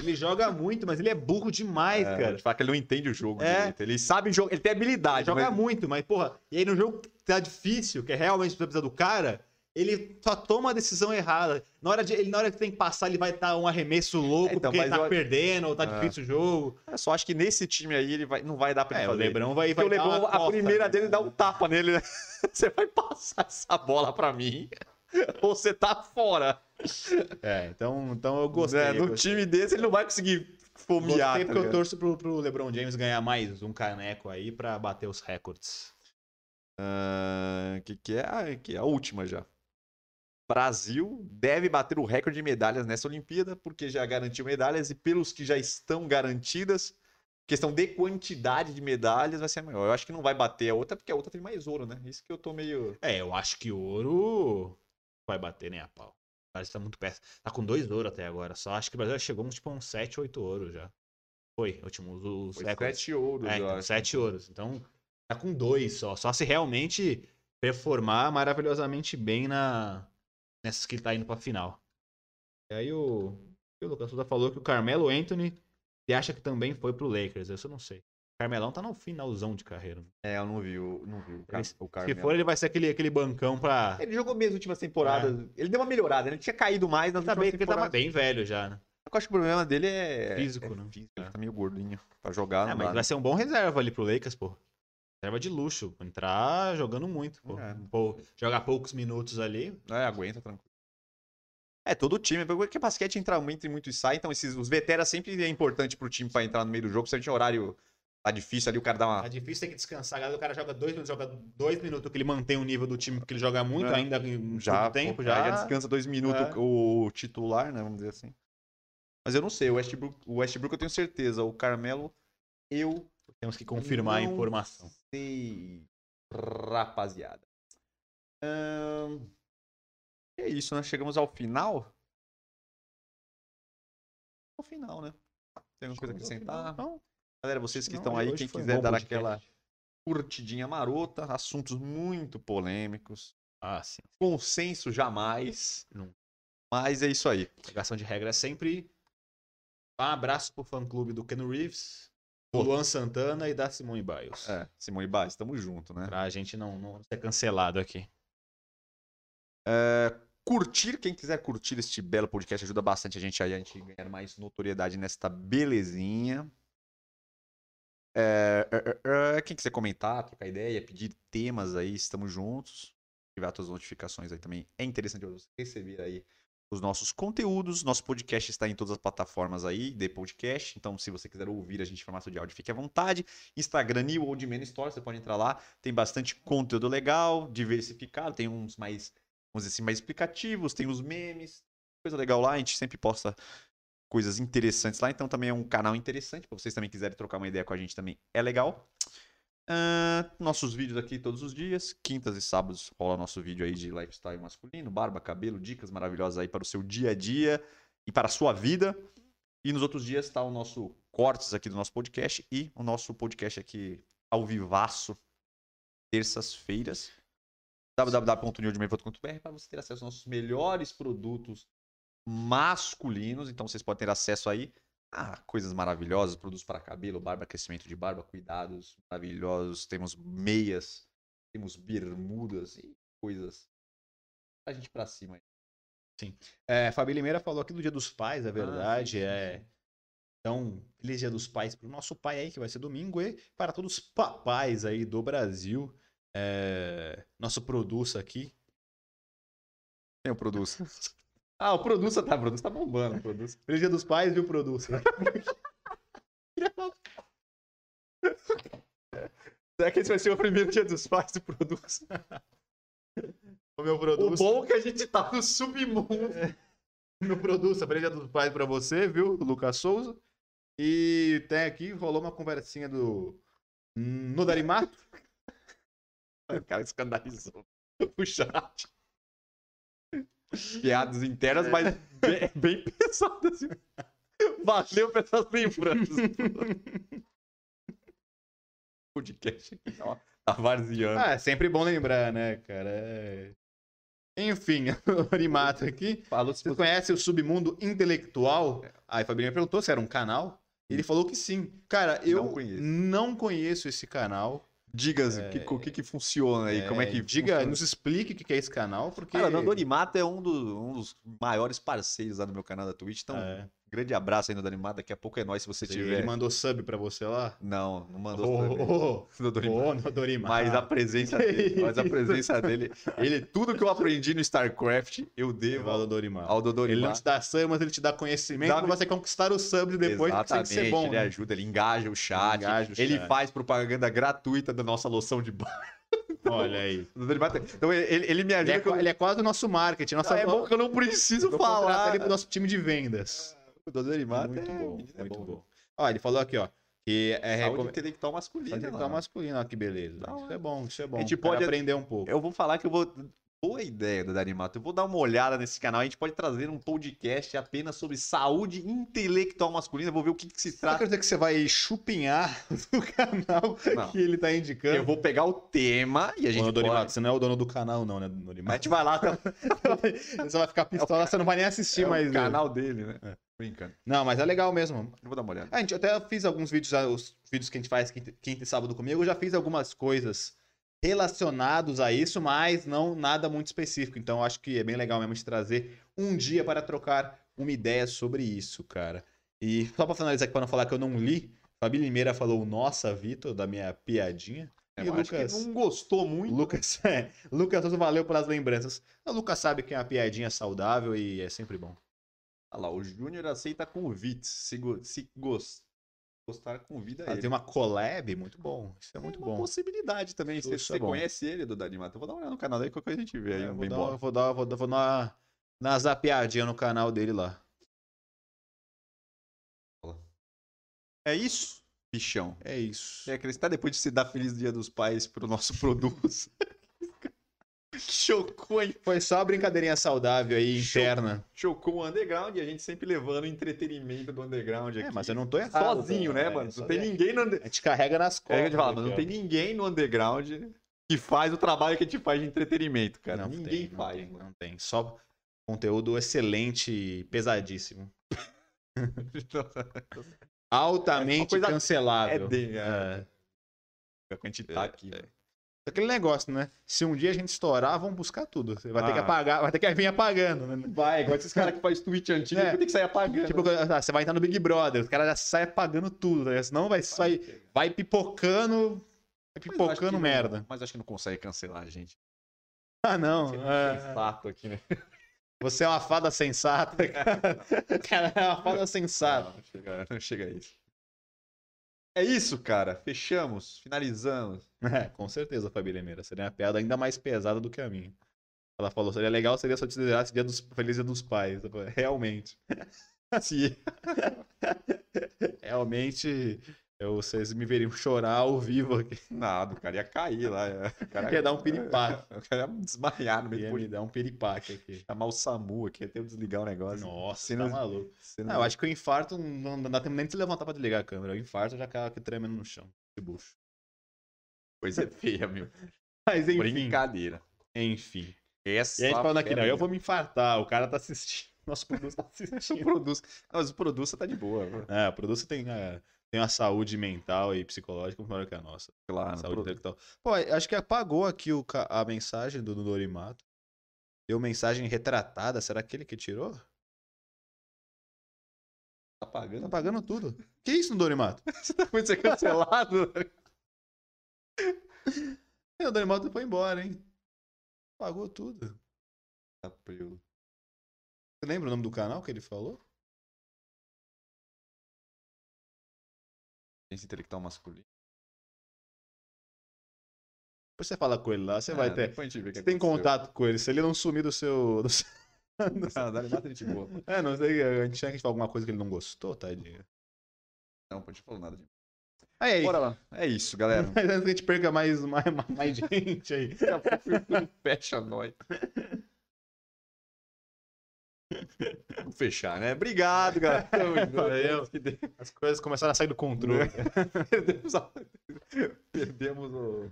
Ele joga muito, mas ele é burro demais, É, cara. de fato, ele não entende o jogo É. direito. Ele sabe jogar, ele tem Ele habilidade, joga mas- muito, mas, porra, e aí no jogo que tá difícil, que é realmente precisa do cara, ele só toma a decisão errada. Na hora, de, ele, na hora que tem que passar, ele vai dar um arremesso louco, É, então, porque ele tá eu- perdendo, ou tá Ah. difícil o jogo. Eu só acho que nesse time aí ele vai, não vai dar pra ele É, o. Lebrão vai, vai o dar Lebron, a costa, primeira né? dele dá um tapa nele, né? Você vai passar essa bola pra mim ou você tá fora. É, então, então eu gostei. É, eu no gostei. time desse ele não vai conseguir fomear. Gostei tá porque eu torço pro, pro LeBron James ganhar mais um caneco aí pra bater os recordes. Ah, que, que é, a, que é a última já. Brasil deve bater o recorde de medalhas nessa Olimpíada, porque já garantiu medalhas e pelos que já estão garantidas, questão de quantidade de medalhas vai ser maior. Eu acho que não vai bater a outra, porque a outra tem mais ouro, né? Isso que eu tô meio. É, eu acho que ouro vai bater nem a pau. O Brasil tá muito perto. Tá com dois ouro até agora. Só acho que o Brasil já chegou uns tipo uns 7, 8 ouros já. Foi, últimos os Foi recordes. sete ouros, É, então, sete ouros. Então, tá com dois só. Só se realmente performar maravilhosamente bem na nessas que ele tá indo pra final. E aí o, o Lucas Souza falou que o Carmelo Anthony ele acha que também foi pro Lakers. Isso eu não sei. O Carmelão tá no finalzão de carreira. É, eu não vi, o- não vi o, Car Ele- o Se Carmelo. for, ele vai ser aquele, aquele bancão pra. Ele jogou mesmo nas últimas temporadas. Ele deu uma melhorada, né? ele tinha caído mais nas Tá últimas bem, ele tava temporadas. bem velho já, né? Eu acho que o problema dele é. Físico, é né? físico. Ele É. tá meio gordinho pra jogar. É, não mas dá, vai né? ser um bom reserva ali pro Lakers, pô. Reserva de luxo. Entrar jogando muito, pô. É. Pô, jogar poucos minutos ali. É, aguenta, tranquilo. É, todo o time. Porque basquete entra muito e muito e sai. Então, esses, os veteranos sempre é importante pro time pra entrar no meio do jogo. Se a gente horário tá difícil ali, o cara dá uma. Tá difícil ter que descansar. Galera, o cara joga dois minutos, joga dois minutos que ele mantém o nível do time, porque ele joga muito É. ainda em já, tempo. Já, aí descansa dois minutos É. o titular, né? Vamos dizer assim. Mas eu não sei, o Westbrook, o Westbrook eu tenho certeza. O Carmelo, eu Temos que confirmar a Não informação. sei, rapaziada. Ahn, É isso, né? Chegamos ao final. Ao final, né? Tem alguma coisa a acrescentar? Não, Galera, vocês que Não, estão aí, quem quiser dar aquela curtidinha marota, assuntos muito polêmicos. Ah, sim. Consenso jamais. Não. Mas é isso aí. Pegação de regra é sempre. Um abraço pro fã clube do Ken Reeves, do. Luan Santana e da Simone Biles. É, Simone Baez, tamo junto, né? Pra gente não, não ser cancelado aqui. curtir, quem quiser curtir este belo podcast, ajuda bastante a gente aí, a gente ganhar mais notoriedade nesta belezinha. É, é, é, é, quem quiser comentar, trocar ideia, pedir temas aí, estamos juntos. Ativar todas as notificações aí também. É interessante você receber aí os nossos conteúdos. Nosso podcast está em todas as plataformas aí de podcast. Então, se você quiser ouvir a gente em formato de áudio, fique à vontade. Instagram New Old Man Store, você pode entrar lá. Tem bastante conteúdo legal, diversificado. Tem uns mais vamos dizer assim, mais explicativos, tem os memes, coisa legal lá, a gente sempre posta coisas interessantes lá, então também é um canal interessante, para vocês também quiserem trocar uma ideia com a gente também, é legal. Ah, nossos vídeos aqui todos os dias. Quintas e sábados rola nosso vídeo aí de lifestyle masculino, barba, cabelo, dicas maravilhosas aí para o seu dia a dia e para a sua vida. E nos outros dias está o nosso cortes aqui do nosso podcast e o nosso podcast aqui ao vivaço, terças-feiras. www.newdman.com.br para você ter acesso aos nossos melhores produtos masculinos. Então vocês podem ter acesso aí a coisas maravilhosas, produtos para cabelo, barba, crescimento de barba, cuidados maravilhosos. Temos meias, temos bermudas e coisas a gente para cima. aí. É, Fabi Limeira falou aqui do Dia dos Pais, é verdade. sim, sim, é. sim. Então, feliz Dia dos Pais pro nosso pai aí, que vai ser domingo, e para todos os papais aí do Brasil. É, Nosso produto aqui. Tem o produto. Ah, o produto tá, o produto tá bombando, o produto. Feliz Dia dos Pais o produto. Será que esse vai ser o primeiro dia dos pais do produto? o meu O produto. bom é que a gente tá no submundo. no produto, feliz Dia dos Pais pra você, viu? Lucas Souza. E tem aqui, rolou uma conversinha do no Darimato. O cara escandalizou o chat. Piadas internas, mas bem, bem pesadas. viu? Valeu pelas lembranças. Podcast aqui, ó. Tá varzeando. Ah, é sempre bom lembrar, né, cara? É... Enfim, o Darimato aqui. Falou se Você conhece o Submundo Intelectual? Aí a Fabinho perguntou se era um canal. Ele falou que sim. Cara, eu Não conheço. não conheço esse canal. Diga o que, o que, que funciona aí, como é que Diga, funciona? nos explique o que é esse canal, porque. Cara, o Donimato é um, do- um dos maiores parceiros lá do meu canal da Twitch, então É. grande abraço aí no Donimato, daqui a pouco é nós se você Ele tiver. mandou sub pra você lá? Não, não mandou Ô, também. ô, no ô, no Dorimato. Mas a presença Que dele, mas a presença dele, ele, tudo que eu aprendi no StarCraft, eu devo ao Dorimato. ao Dodorimato. Ele não te dá sub, mas ele te dá conhecimento Dá- pra você conquistar os subs depois, porque tem que ser bom. ele né? ajuda, ele engaja o chat, Engaja o ele chat. faz propaganda gratuita da nossa loção de barba. Olha aí. Então ele, ele me Ele ajuda é, que eu- ele é quase o nosso marketing. Nossa, é bom que eu não preciso contratar falar. ele pro nosso time de vendas. O Dodorimato muito é bom, é muito bom. bom. Ó, ele falou aqui, ó, que é Saúde recomendado. intelectual masculina. Intelectual lá. masculino, ó, que beleza. Da Isso é bom, isso é bom. A gente pode- aprender um pouco. Eu vou falar que eu vou. Boa ideia do Danimato. Eu vou dar uma olhada nesse canal. A gente pode trazer um podcast apenas sobre saúde intelectual masculina. Eu vou ver o que, que se trata. quer dizer que você vai chupinhar do canal Não. que ele tá indicando. Eu vou pegar o tema e a gente. Ô, Dorimato, pode... você não é o dono do canal, não, né, A Dorimato? gente vai lá, tá... Você vai ficar pistola, você não vai nem assistir é o mais. canal dele, né? É. Brincando. Não, mas é legal mesmo. Eu vou dar uma olhada. A gente até fiz alguns vídeos, já, os vídeos que a gente faz quinta, quinta e sábado comigo, eu já fiz algumas coisas relacionados a isso, mas não nada muito específico. Então acho que é bem legal mesmo de trazer um dia para trocar uma ideia sobre isso, cara. E só para finalizar aqui para não falar que eu não li, Fabi Limeira falou nossa, Vitor, da minha piadinha. É, e eu acho que Lucas, não gostou muito. Lucas, é, Lucas valeu pelas lembranças. O Lucas sabe que é uma piadinha saudável e é sempre bom. Olha lá, o Júnior aceita convites. Se, go- se gos- gostar, convida ele. Fazer uma collab, muito bom. Isso é É muito uma bom. possibilidade também. Isso Se é você bom. conhece ele, do Danimato, eu vou dar uma olhada no canal dele, qualquer coisa a gente vê aí. É, vou, dar, bola. vou, dar, vou, dar, vou dar uma, uma zapeadinha no canal dele lá. É isso, bichão. É isso. É acreditar depois de se dar Feliz Dia dos Pais pro nosso produto. Chocou, hein? Foi só uma brincadeirinha saudável aí, interna. Chocou o underground e a gente sempre levando entretenimento do underground aqui. É, mas eu não tô errado. Sozinho, cara. né, É, mano? só- Não tem é. ninguém no A underground. gente carrega nas É, costas. a gente fala, mas não ó. tem ninguém no underground que faz o trabalho que a gente faz de entretenimento, cara. Não ninguém tem, não faz. tem, mano. não tem. Só conteúdo excelente e pesadíssimo. Altamente É coisa- cancelável. É de, É. é. A gente tá aqui. né? Aquele negócio, né? Se um dia a gente estourar, vão buscar tudo. Você vai ter que Ah. apagar, vai ter que vir apagando, né? Vai, igual esses caras que faz tweet antigo, É. tem que sair apagando. Tipo, ah, você vai entrar no Big Brother, os caras já saem apagando tudo, tá ligado? senão vai, vai, vai pipocando, vai Mas pipocando não- merda. Mas acho que não consegue cancelar a gente. Ah, não. Tem é. fato aqui, né? Você é uma fada sensata, cara. cara é uma fada sensata. Não, não chega, não chega a isso. É isso, cara. Fechamos, finalizamos. É, com certeza, Fabi Limeira. Seria uma piada ainda mais pesada do que a minha. Ela falou, seria legal seria se eu te desejasse dia dos, Feliz Dia dos Pais. Falei, Realmente. Se Realmente Eu, vocês me veriam chorar ao vivo aqui. Nada, o cara ia cair lá. O cara Ia dar um piripaque. O cara ia desmaiar no meio Ia do me dar um piripaque aqui. Chamar o SAMU aqui, até eu desligar o negócio. Nossa, Se tá não- maluco. Você Não, eu acho que o infarto não, não dá tempo nem de se levantar pra desligar a câmera. O infarto já cai aqui tremendo no chão. De bucho. Coisa feia, meu. Mas enfim. Brincadeira. Enfim. Essa E a gente falando aqui, não, eu vou me infartar, o cara tá assistindo. Nosso produto tá O assistindo. produto. Não, mas o produto tá de boa. viu? É, o produto tem, é, tem uma saúde mental e psicológica maior que a nossa. Claro. saúde pro- intelectual. Pô, acho que apagou aqui o, a mensagem do Norimato. Deu mensagem retratada. Será que ele que tirou? Tá pagando. Tá apagando tudo. Que isso, Norimato? Você tá muito ser cancelado. É, o Norimato foi embora, hein? Apagou tudo. April. Você lembra o nome do canal que ele falou? Intelectual masculina. Depois você fala com ele lá, você vai Ah, ter. Você tem contato com ele. Se ele não sumir do seu. do seu- Ah, dá mata gente boa. É, não sei. A gente tinha que falar alguma coisa que ele não gostou, tadinho. Não, pode falar nada de Aí, Bora lá. É isso, galera. Mas antes que a gente perca mais, mais, mais gente aí. Daqui a pouco fecha nós. Vamos fechar, né? Obrigado, galera. Valeu. As coisas começaram a sair do controle. Perdemos, a- Perdemos o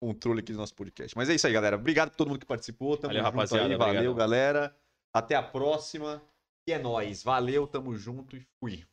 controle aqui do nosso podcast. Mas é isso aí, galera. Obrigado por todo mundo que participou. Tamo Valeu, rapaziada. aí. Valeu, Obrigado. galera. Até a próxima. E é nóis. Valeu, tamo junto e fui.